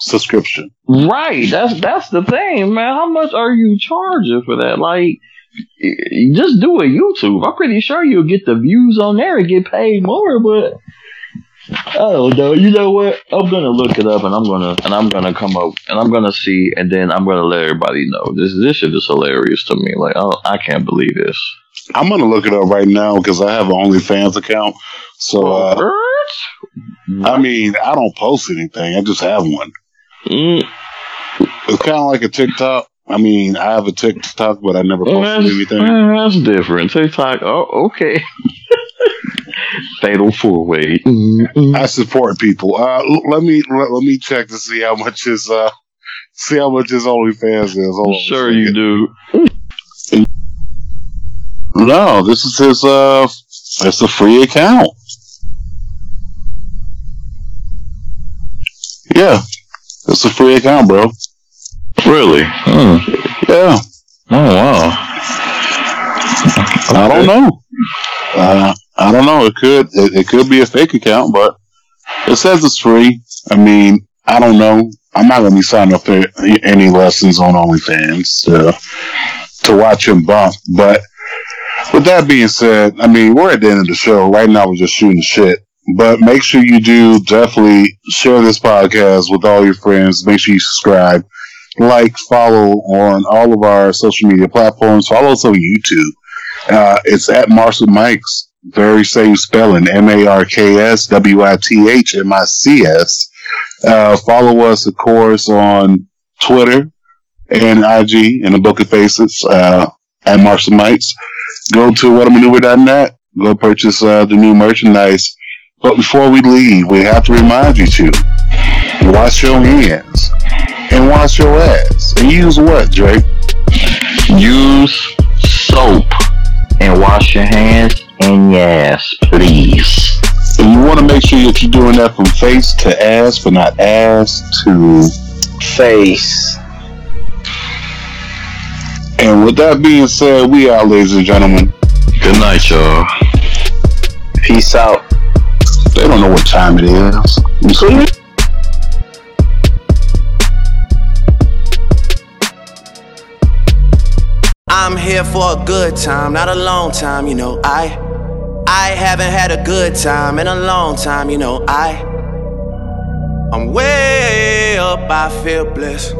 subscription? Right. That's that's the thing, man. How much are you charging for that? Like, just do a YouTube. I'm pretty sure you'll get the views on there and get paid more, but I don't know. You know what? I'm gonna look it up and I'm gonna and I'm gonna come up and I'm gonna see and then I'm gonna let everybody know. This this shit is hilarious to me. Like, I, I can't believe this. I'm gonna look it up right now because I have an OnlyFans account. So, uh, What? I mean, I don't post anything. I just have one. Mm, It's kind of like a TikTok. I mean, I have a TikTok, but I never posted that's, anything. that's different. TikTok. Oh, okay. Fatal four way. Mm, I support people. Uh, let me let, let me check to see how much his uh see how much his OnlyFans is. Hold a Sure you do. No, this is his. Uh, it's a free account. Yeah, it's a free account, bro. Really? Hmm. Yeah, Oh wow. I don't know. Uh, I don't know. It could it, it could be a fake account, but it says it's free. I mean, I don't know. I'm not gonna be signing up for any lessons on OnlyFans to to watch him bump. But with that being said, I mean we're at the end of the show. Right now we're just shooting shit. But make sure you do definitely share this podcast with all your friends. Make sure you subscribe, like, follow on all of our social media platforms. Follow us on YouTube. Uh, it's at Marks with Mics. Very same spelling. M A R K S W I T H M I C S. Uh, follow us, of course, on Twitter and IG in the Book of Faces uh, at Marks with Mics. Go to whatamaneuver.net. Go purchase uh, the new merchandise. But before we leave, we have to remind you to wash your hands and wash your ass. And use what, Drake? Use soap and wash your hands and your ass, please. And you want to make sure that you're doing that from face to ass, but not ass to. Face. And with that being said, we are, ladies and gentlemen. Good night, y'all. Peace out. They don't know what time it is. I'm here for a good time, not a long time, you know. I I haven't had a good time in a long time, you know. I I'm way up, I feel blessed.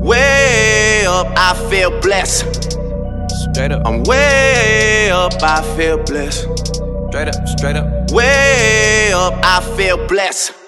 Way up, I feel blessed. Straight up. I'm way up, I feel blessed. Straight up, straight up. Way up, I feel blessed.